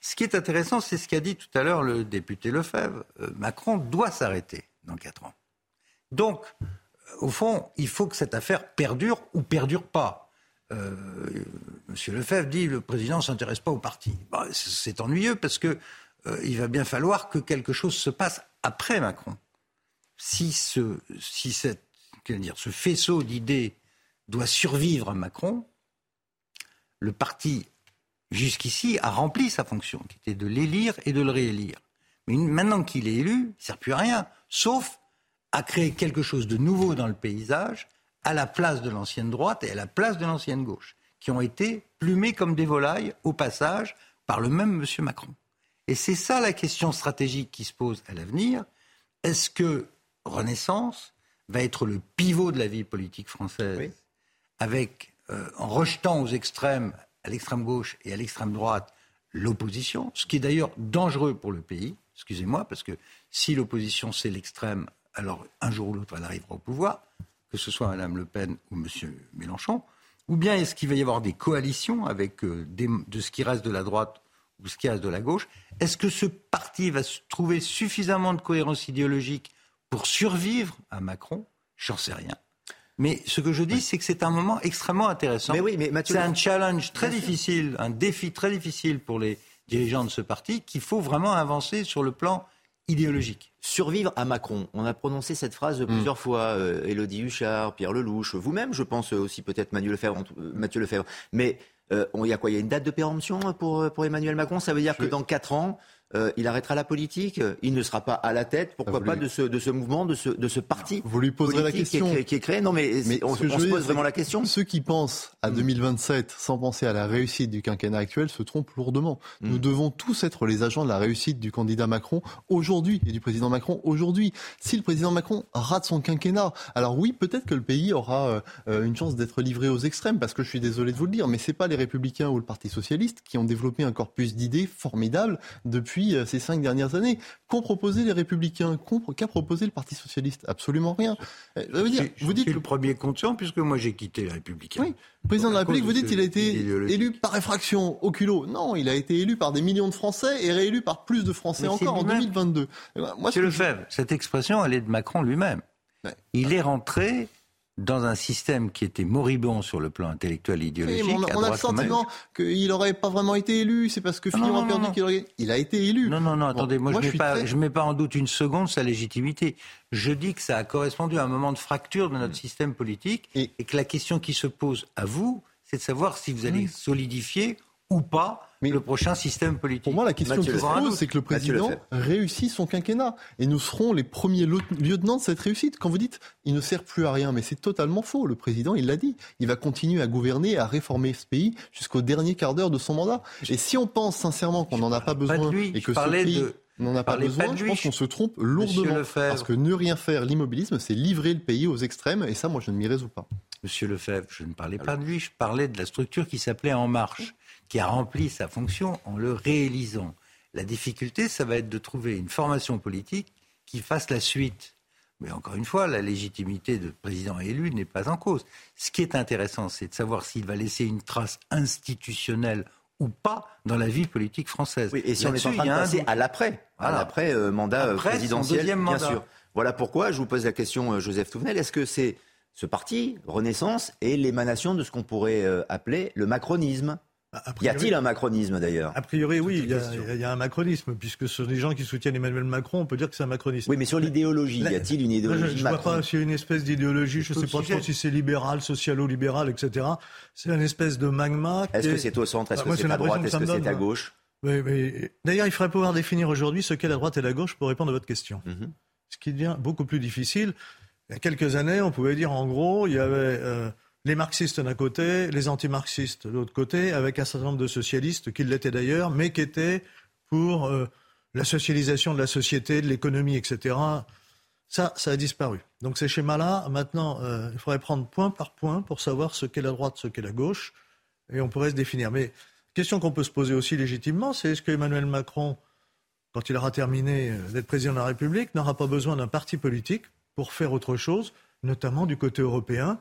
Ce qui est intéressant, c'est ce qu'a dit tout à l'heure le député Lefebvre. Euh, Macron doit s'arrêter dans quatre ans. Donc, au fond, il faut que cette affaire perdure ou perdure pas. Euh, Monsieur Lefebvre dit le président ne s'intéresse pas au parti. Bah, c'est ennuyeux parce que euh, il va bien falloir que quelque chose se passe après Macron. Si ce, ce faisceau d'idées doit survivre à Macron, le parti, jusqu'ici, a rempli sa fonction, qui était de l'élire et de le réélire. Mais maintenant qu'il est élu, il ne sert plus à rien, sauf à créer quelque chose de nouveau dans le paysage, à la place de l'ancienne droite et à la place de l'ancienne gauche, qui ont été plumés comme des volailles, au passage, par le même M. Macron. Et c'est ça la question stratégique qui se pose à l'avenir. Est-ce que Renaissance va être le pivot de la vie politique française, avec, euh, en rejetant aux extrêmes, à l'extrême gauche et à l'extrême droite, l'opposition, ce qui est d'ailleurs dangereux pour le pays, excusez-moi, parce que si l'opposition c'est l'extrême, alors un jour ou l'autre elle arrivera au pouvoir, que ce soit Mme Le Pen ou M. Mélenchon, ou bien est-ce qu'il va y avoir des coalitions avec euh, de ce qui reste de la droite ou ce qui reste de la gauche? Est-ce que ce parti va trouver suffisamment de cohérence idéologique pour survivre à Macron? J'en sais rien. Mais ce que je dis, c'est que c'est un moment extrêmement intéressant. Mais oui, mais c'est un challenge très difficile, un défi très difficile pour les dirigeants de ce parti qu'il faut vraiment avancer sur le plan idéologique. Survivre à Macron. On a prononcé cette phrase mm. plusieurs fois. Elodie euh, Huchard, Pierre Lelouch, vous-même, je pense aussi peut-être Mathieu Lefebvre. Mathieu Lefebvre. Mais euh, il y a quoi? Il y a une date de péremption pour, pour Emmanuel Macron? Ça veut dire que dans 4 ans, euh, il arrêtera la politique, il ne sera pas à la tête, pourquoi pas, de ce, de ce mouvement, de ce, de ce parti Vous lui poserez la question. Qui est, qui est créé. Non, mais, on, se pose vraiment la question. Ceux qui pensent à 2027 mm. sans penser à la réussite du quinquennat actuel se trompent lourdement. Mm. Nous devons tous être les agents de la réussite du candidat Macron aujourd'hui et du président Macron aujourd'hui. Si le président Macron rate son quinquennat, alors oui, peut-être que le pays aura euh, une chance d'être livré aux extrêmes, parce que je suis désolé de vous le dire, mais c'est pas les Républicains ou le Parti socialiste qui ont développé un corpus d'idées formidable depuis euh, ces cinq dernières années. Qu'ont proposé les Républicains Qu'a proposé le Parti socialiste? Absolument rien. Euh, je veux dire, vous dites le premier conscient puisque moi j'ai quitté les Républicains. Oui, le président de la République, vous dites qu'il a été élu par effraction au culot. Non, il a été élu par des millions de Français et réélu par plus de Français encore en 2022. Moi, Monsieur Lefebvre, cette expression, elle est de Macron lui-même. Il est rentré dans un système qui était moribond sur le plan intellectuel et idéologique. on, a, le sentiment qu'il n'aurait pas vraiment été élu, c'est parce que Fillon a perdu qu'il aurait... Il a été élu. Non, non, non, attendez, moi, je ne mets, pas, en doute une seconde sa légitimité. Je dis que ça a correspondu à un moment de fracture de notre système politique et, que la question qui se pose à vous, c'est de savoir si vous allez solidifier ou pas mais le prochain système politique. Pour moi, la question qui se pose, c'est que le président réussit son quinquennat. Et nous serons les premiers lieutenants de cette réussite. Quand vous dites il ne sert plus à rien, mais c'est totalement faux. Le président, il l'a dit. Il va continuer à gouverner, à réformer ce pays jusqu'au dernier quart d'heure de son mandat. Et si on pense sincèrement qu'on n'en a pas besoin et que ce pays n'en a pas besoin, je pense qu'on se trompe lourdement. Parce que ne rien faire, l'immobilisme, c'est livrer le pays aux extrêmes. Et ça, moi, je ne m'y résous pas. Monsieur Lefebvre, je ne parlais pas de lui, je parlais de la structure qui s'appelait En Marche qui a rempli sa fonction en le réalisant. La difficulté, ça va être de trouver une formation politique qui fasse la suite. Mais encore une fois, la légitimité de président élu n'est pas en cause. Ce qui est intéressant, c'est de savoir s'il va laisser une trace institutionnelle ou pas dans la vie politique française. Oui, et si on est en train de passer à l'après, à l'après euh, mandat euh, présidentiel, bien sûr. Voilà pourquoi je vous pose la question, euh, Joseph Touvenel. Est-ce que c'est ce parti, Renaissance, est l'émanation de ce qu'on pourrait appeler le macronisme? Y a-t-il un macronisme d'ailleurs? A priori, oui, il y, a un macronisme, puisque ce sont des gens qui soutiennent Emmanuel Macron, on peut dire que c'est un macronisme. Oui, mais sur l'idéologie, y a-t-il une idéologie Je ne vois pas s'il y a une espèce d'idéologie, je ne sais pas trop si c'est libéral, socialo-libéral, etc. C'est une espèce de magma. Est-ce que c'est au centre? Est-ce que c'est à droite? Est-ce que c'est à gauche? D'ailleurs, il faudrait pouvoir définir aujourd'hui ce qu'est la droite et la gauche pour répondre à votre question. Mhm. Ce qui devient beaucoup plus difficile. Il y a quelques années, on pouvait dire en gros, il y avait... Euh, les marxistes d'un côté, les anti-marxistes de l'autre côté, avec un certain nombre de socialistes qui l'étaient d'ailleurs, mais qui étaient pour euh, la socialisation de la société, de l'économie, etc. Ça, ça a disparu. Donc ces schémas-là, maintenant, euh, il faudrait prendre point par point pour savoir ce qu'est la droite, ce qu'est la gauche, et on pourrait se définir. Mais question qu'on peut se poser aussi légitimement, c'est est-ce qu'Emmanuel Macron, quand il aura terminé euh, d'être président de la République, n'aura pas besoin d'un parti politique pour faire autre chose, notamment du côté européen,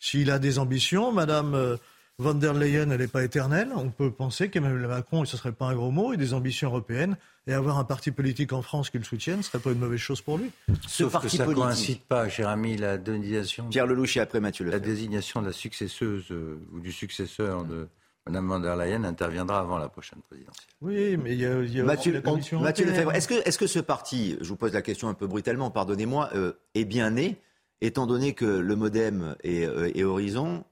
s'il a des ambitions, Madame euh, von der Leyen, elle n'est pas éternelle. On peut penser qu'Emmanuel Macron, et ce ne serait pas un gros mot, ait des ambitions européennes. Et avoir un parti politique en France qui le soutienne ne serait pas une mauvaise chose pour lui. Ce Sauf parti que ça ne coïncide pas, cher ami, la désignation. Pierre Lelouch et après Mathieu La désignation de la successeuse euh, ou du successeur de Mme von der Leyen interviendra avant la prochaine présidentielle. Oui, mais il y a, y a Mathieu, la commission Mathieu Lefebvre, est-ce que, est que, ce parti, je vous pose la question un peu brutalement, pardonnez-moi, euh, est bien né? Étant donné que le modem et, euh, Horizon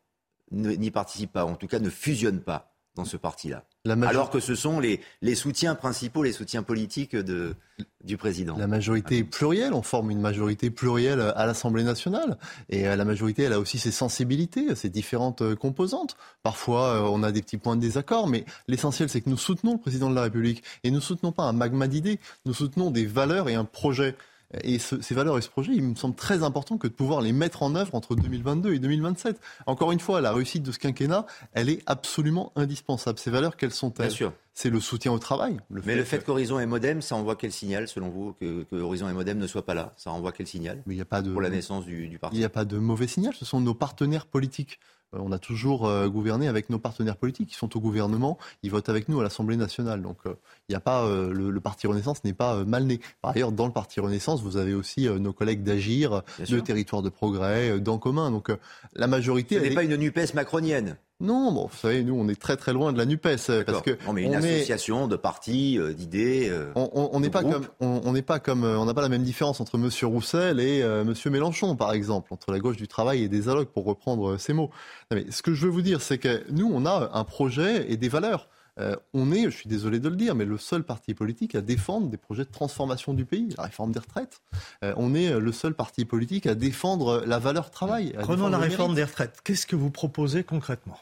n'y participent pas, en tout cas ne fusionnent pas dans ce parti-là. Alors que ce sont les, les, soutiens principaux, les soutiens politiques de, du président. La majorité est plurielle, on forme une majorité plurielle à l'Assemblée nationale. Et euh, la majorité, elle a aussi ses sensibilités, ses différentes euh, composantes. Parfois, on a des petits points de désaccord, mais l'essentiel, c'est que nous soutenons le président de la République. Et nous ne soutenons pas un magma d'idées, nous soutenons des valeurs et un projet. Et ces valeurs et ce projet, il me semble très important que de pouvoir les mettre en œuvre entre 2022 et 2027. Encore une fois, la réussite de ce quinquennat, elle est absolument indispensable. Ces valeurs, quelles sont-elles? Bien sûr. C'est le soutien au travail. Mais le fait qu'Horizon et Modem, ça envoie quel signal, selon vous, que, Horizon et Modem ne soient pas là? Ça envoie quel signal Mais il y a pas de, pour la naissance du, du parti? Il n'y a pas de mauvais signal. Ce sont nos partenaires politiques. Euh, on a toujours euh, gouverné avec nos partenaires politiques qui sont au gouvernement, ils votent avec nous à l'Assemblée nationale. Donc euh, il n'y a pas le, Parti Renaissance n'est pas mal né. Par ailleurs, dans le Parti Renaissance, vous avez aussi nos collègues d'Agir, de Territoire de Progrès, d'En commun. Donc la majorité. Ce n'est pas une Nupes macronienne. Non, bon, vous savez, nous, on est très très loin de la Nupes parce que on met une association de partis, d'idées. on n'est pas comme, on n'est pas comme, on n'a pas la même différence entre Monsieur Roussel et Monsieur Mélenchon, par exemple, entre la gauche du travail et des dialogues, pour reprendre ces mots. mais ce que je veux vous dire, c'est que nous, on a un projet et des valeurs. euh, on est, je suis désolé de le dire, mais le seul parti politique à défendre des projets de transformation du pays, la réforme des retraites. Euh, on est le seul parti politique à défendre la valeur travail. Prenons la réforme des retraites. Qu'est-ce que vous proposez concrètement?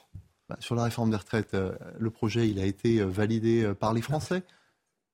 Sur la réforme des retraites, le projet il a été validé par les Français.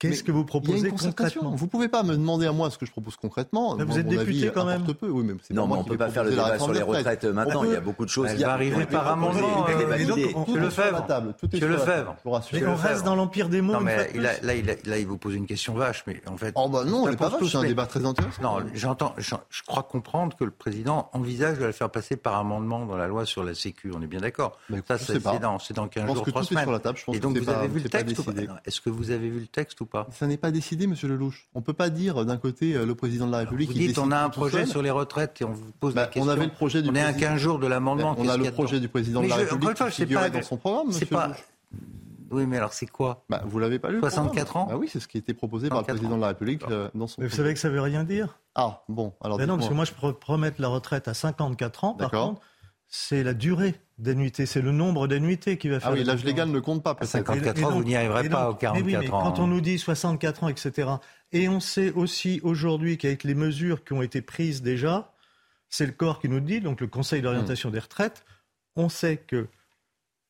Qu'est-ce que vous proposez concrètement? Vous ne pouvez pas me demander à moi ce que je propose concrètement. vous êtes député quand même. Peu. Oui, mais non, mais on ne peut pas faire le débat sur les retraites maintenant. Il y a beaucoup de choses. Elle va arriver par amendement. Monsieur Lefebvre. Monsieur Lefebvre. Mais on reste dans l'empire des mots. Non, mais là, il vous pose une question vache. Mais en fait. Oh, bah non, elle n'est pas vache. C'est un débat très intéressant. Non, j'entends. Je crois comprendre que le président envisage de la faire passer par amendement dans la loi sur la Sécu. On est bien d'accord. Ça, c'est dans 15 jours, 3 semaines. Et donc, vous avez vu le texte ou pas? Est-ce que vous avez vu le texte ou pas Ça n'est pas décidé Monsieur Lelouch. On ne peut pas dire d'un côté euh, le président de la République. Vous dites on a un projet sur les retraites et on vous pose bah, la question. On avait le projet du. On est à 15 jours de l'amendement. On a le projet du président de la République qui figurait dans son programme. Monsieur pas. Oui, mais alors c'est quoi bah, Vous l'avez pas lu 64 ans bah Oui, c'est ce qui a été proposé par le président de la République euh, dans son. Mais vous savez que ça veut rien dire Ah bon, alors. non, parce que moi je peux promettre la retraite à 54 ans. Par contre, c'est la durée d'annuité, c'est le nombre d'annuités qui va faire. Ah oui, l'âge légal ne compte pas. À 54 ans, vous n'y arriverez pas aux 44 ans. Quand on nous dit 64 ans, etc. Et on sait aussi aujourd'hui qu'avec les mesures qui ont été prises déjà, c'est le corps qui nous dit, donc le Conseil d'orientation hmm. des retraites, on sait que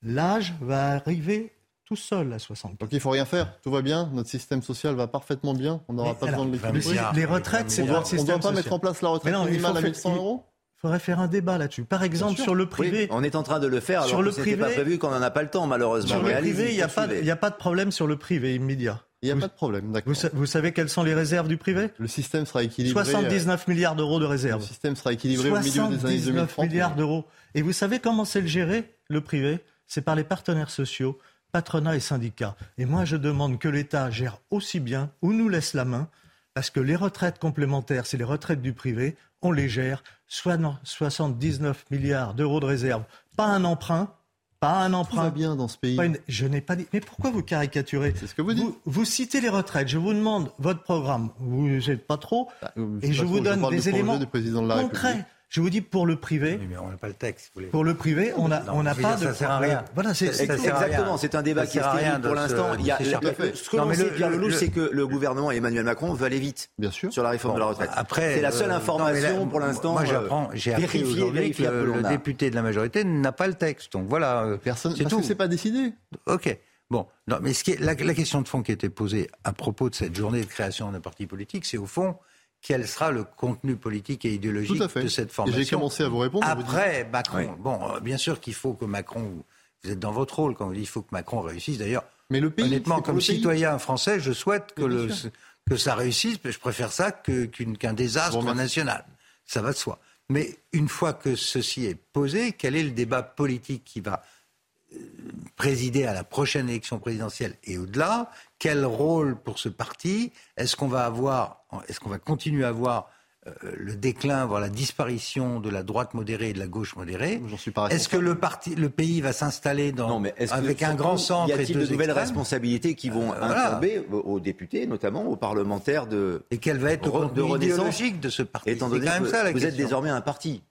l'âge va arriver tout seul à 60 ans. Donc il faut rien faire, tout va bien, notre système social va parfaitement bien, on n'aura pas besoin de l'équilibrer. Les retraites, c'est on ne doit pas mettre en place la retraite minimale à 1100 euros faudrait faire un débat là-dessus. Par exemple, sur le privé. on est en train de le faire alors sur le privé, pas prévu qu'on n'en a pas le temps, malheureusement. Sur le privé, il n'y a, pas, a pas de problème sur le privé immédiat. Il n'y a pas de problème, d'accord. Vous, savez quelles sont les réserves du privé? Le système sera équilibré. 79 milliards d'euros de réserves. Le système sera équilibré au milieu des années 2030. 79 milliards d'euros. Et vous savez comment c'est le gérer, le privé? C'est par les partenaires sociaux, patronat et syndicats. Et moi, je demande que l'État gère aussi bien, ou nous laisse la main, parce que les retraites complémentaires, c'est les retraites du privé, on les gère, 79 milliards d'euros de réserve, pas un emprunt, pas un emprunt. Tout va bien dans ce pays. Je n'ai pas dit. Mais pourquoi vous caricaturez C'est ce que vous dites. Vous, citez les retraites. Je vous demande votre programme. Vous n'êtes pas trop. Bah, et je vous donne des éléments concrets. Je vous dis pour le privé. mais on n'a pas le texte. Pour le privé, on n'a on n'a pas de. Ça sert à rien. Voilà, c'est exactement. C'est un débat qui est rien pour l'instant. Il y a ce que l'on sait, Pierre Lelouch, c'est que le gouvernement et Emmanuel Macron veut aller vite. Bien sûr. Sur la réforme de la retraite. Après, c'est la seule euh, information pour l'instant. Moi, j'apprends. J'ai appris aujourd'hui que le député de la majorité n'a pas le texte. Donc voilà. Euh, Personne. C'est tout. C'est pas décidé. Ok. Bon, non, mais ce qui est, la, la, question de fond qui a été posée à propos de cette journée de création d'un parti politique, c'est au fond, quel sera le contenu politique et idéologique de cette formation. J'ai commencé à vous répondre. Après Macron. Bon, euh, bien sûr qu'il faut que Macron. Vous êtes dans votre rôle quand vous dites qu'il faut que Macron réussisse. D'ailleurs, mais le pays, honnêtement, comme citoyen français, je souhaite que, le, que ça réussisse. Mais je préfère ça qu'un désastre national. Ça va de soi. Mais une fois que ceci est posé, quel est le débat politique qui va présider à la prochaine élection présidentielle et au-delà Quel rôle pour ce parti Est-ce qu'on va avoir, est-ce qu'on va continuer à avoir euh, le déclin, voire la disparition de la droite modérée et de la gauche modérée? Est-ce que le parti, le pays va s'installer dans avec un grand centre Y a-t-il de nouvelles responsabilités qui vont euh, incomber aux députés, notamment aux parlementaires de et quelle va être le de idéologique de ce parti? Étant donné que ça, vous êtes désormais un parti.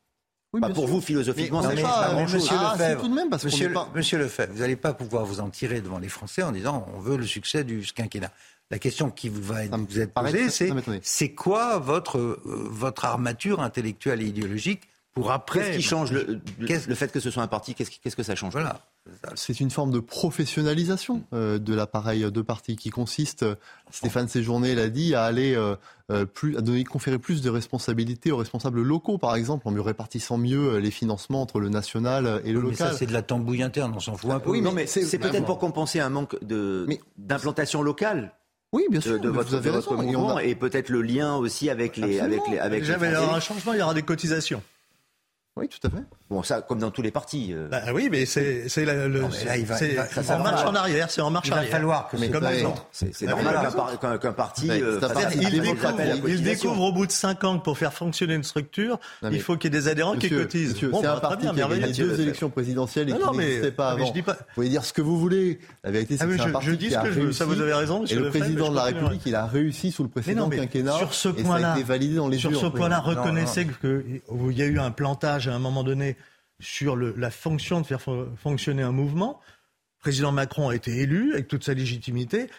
Oui, pour vous, philosophiquement, ça pas, Monsieur ah, Lefebvre, tout de même parce monsieur, pas... monsieur Lefebvre, vous n'allez pas pouvoir vous en tirer devant les Français en disant on veut le succès du quinquennat. La question qui vous va être, vous être posée, c'est c'est quoi votre, euh, votre armature intellectuelle et idéologique pour après. Qu'est-ce qui change le, le, fait que ce soit un parti Qu'est-ce que ça change? Voilà. C'est une forme de professionnalisation euh, de l'appareil de parti qui consiste, Stéphane Séjourné l'a dit, à aller euh, plus, à donner, conférer plus de responsabilités aux responsables locaux, par exemple, en mieux répartissant mieux les financements entre le national et le local. Mais ça, c'est de la tambouille interne, on s'en fout un peu. Oui, mais c'est peut-être pour compenser un manque d'implantation locale oui, bien sûr. De, votre, de votre mouvement et, peut-être le lien aussi avec les, avec les, avec les. il y aura un changement, il y aura des cotisations. Oui, tout à fait. Bon, ça, comme dans tous les partis. Euh. Bah, oui, mais c'est c'est le, c'est en marche en arrière, c'est en marche arrière. Il va falloir que mais comme les autres. C'est normal qu'un parti. Euh, il, découvre, il découvre au bout de cinq ans que pour faire fonctionner une structure, il faut qu'il y ait des adhérents qui cotisent. c'est un bah, parti qui a gagné deux élections présidentielles et qui n'existait pas avant. Vous pouvez dire ce que vous voulez. La vérité, c'est ah que c'est un parti qui a réussi. Ça, vous avez raison. Et le président de la République, il a réussi sous le précédent quinquennat. Sur ce point-là, reconnaissez qu'il y a eu un plantage à un moment donné sur le, la fonction de faire fonctionner un mouvement, président Macron a été élu avec toute sa légitimité.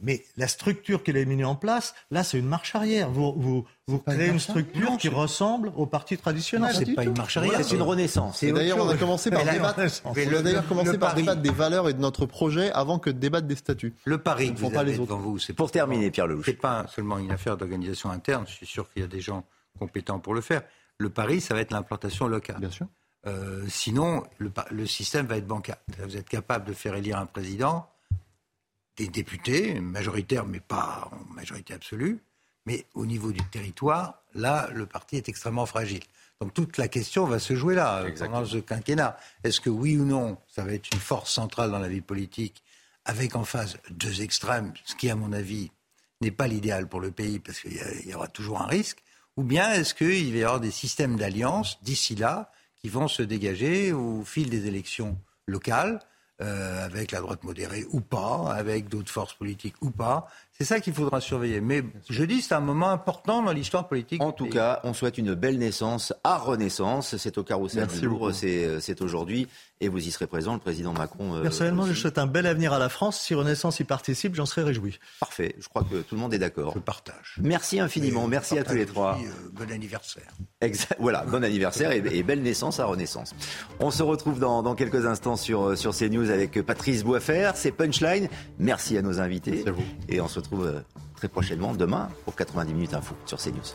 Mais la structure qu'il a mise en place, là, c'est une marche arrière. Vous, vous, vous créez une structure qui ressemble au parti traditionnel. C'est pas une marche arrière, c'est une renaissance. Et d'ailleurs, on a commencé par débattre. Commencé par des valeurs et de notre projet avant que de débattre des statuts. Le pari que vous pas avez les autres. devant vous, c'est Pour terminer, Pierre Lelouch. C'est pas seulement une affaire d'organisation interne. Je suis sûr qu'il y a des gens compétents pour le faire. Le pari, ça va être l'implantation locale. Bien sûr. Euh, sinon, le, système va être bancal. Vous êtes capable de faire élire un président, des députés, majoritaires, mais pas en majorité absolue. Mais au niveau du territoire, là, le parti est extrêmement fragile. Donc toute la question va se jouer là, euh, pendant ce quinquennat. Est-ce que oui ou non, ça va être une force centrale dans la vie politique, avec en face deux extrêmes, ce qui, à mon avis, n'est pas l'idéal pour le pays, parce qu'il y y aura toujours un risque, ou bien est-ce qu'il va y avoir des systèmes d'alliance d'ici là qui vont se dégager au fil des élections locales, euh, avec la droite modérée ou pas, avec d'autres forces politiques ou pas. C'est ça qu'il faudra surveiller. Mais je dis, c'est un moment important dans l'histoire politique. En tout cas, on souhaite une belle naissance à Renaissance. C'est au carrousel Merci du Louvre, beaucoup. c'est euh, c'est aujourd'hui. Et vous y serez présent, le président Macron. euh, Personnellement, je souhaite un bel avenir à la France. Si Renaissance y participe, j'en serais réjoui. Parfait, je crois que tout le monde est d'accord. Je partage. Merci infiniment, Et merci à tous les trois. aussi, euh, bon anniversaire. Exact. Voilà, bon anniversaire et, et belle naissance à Renaissance. On se retrouve dans, dans quelques instants sur, sur CNews avec Patrice Boisfer. C'est Punchline. Merci à nos invités. Merci à vous. Et on se retrouve euh, très prochainement demain pour 90 minutes info sur CNews.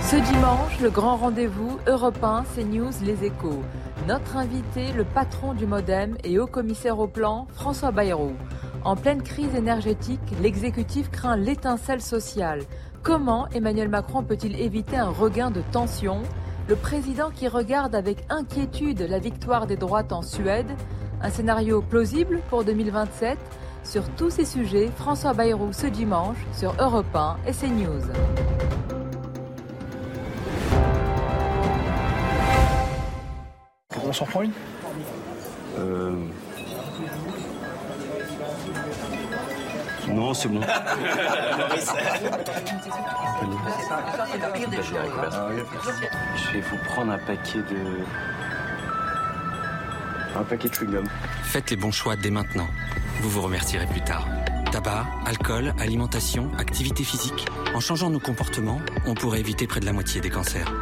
Ce dimanche, le grand rendez-vous Europe 1, CNews, Les Échos. Notre invité, le patron du Modem et haut commissaire au plan, François Bayrou. En pleine crise énergétique, l'exécutif craint l'étincelle sociale. Comment Emmanuel Macron peut-il éviter un regain de tension? Le président qui regarde avec inquiétude la victoire des droites en Suède. Un scénario plausible pour 2027 Sur tous ces sujets, François Bayrou ce dimanche sur Europe 1 et CNews. On s'en prend une? Euh... Non, c'est bon. Je vais vous prendre un paquet de. Un paquet de chewing-gum. Faites les bons choix dès maintenant. Vous vous remercierez plus tard. Tabac, alcool, alimentation, activité physique. En changeant nos comportements, on pourrait éviter près de la moitié des cancers.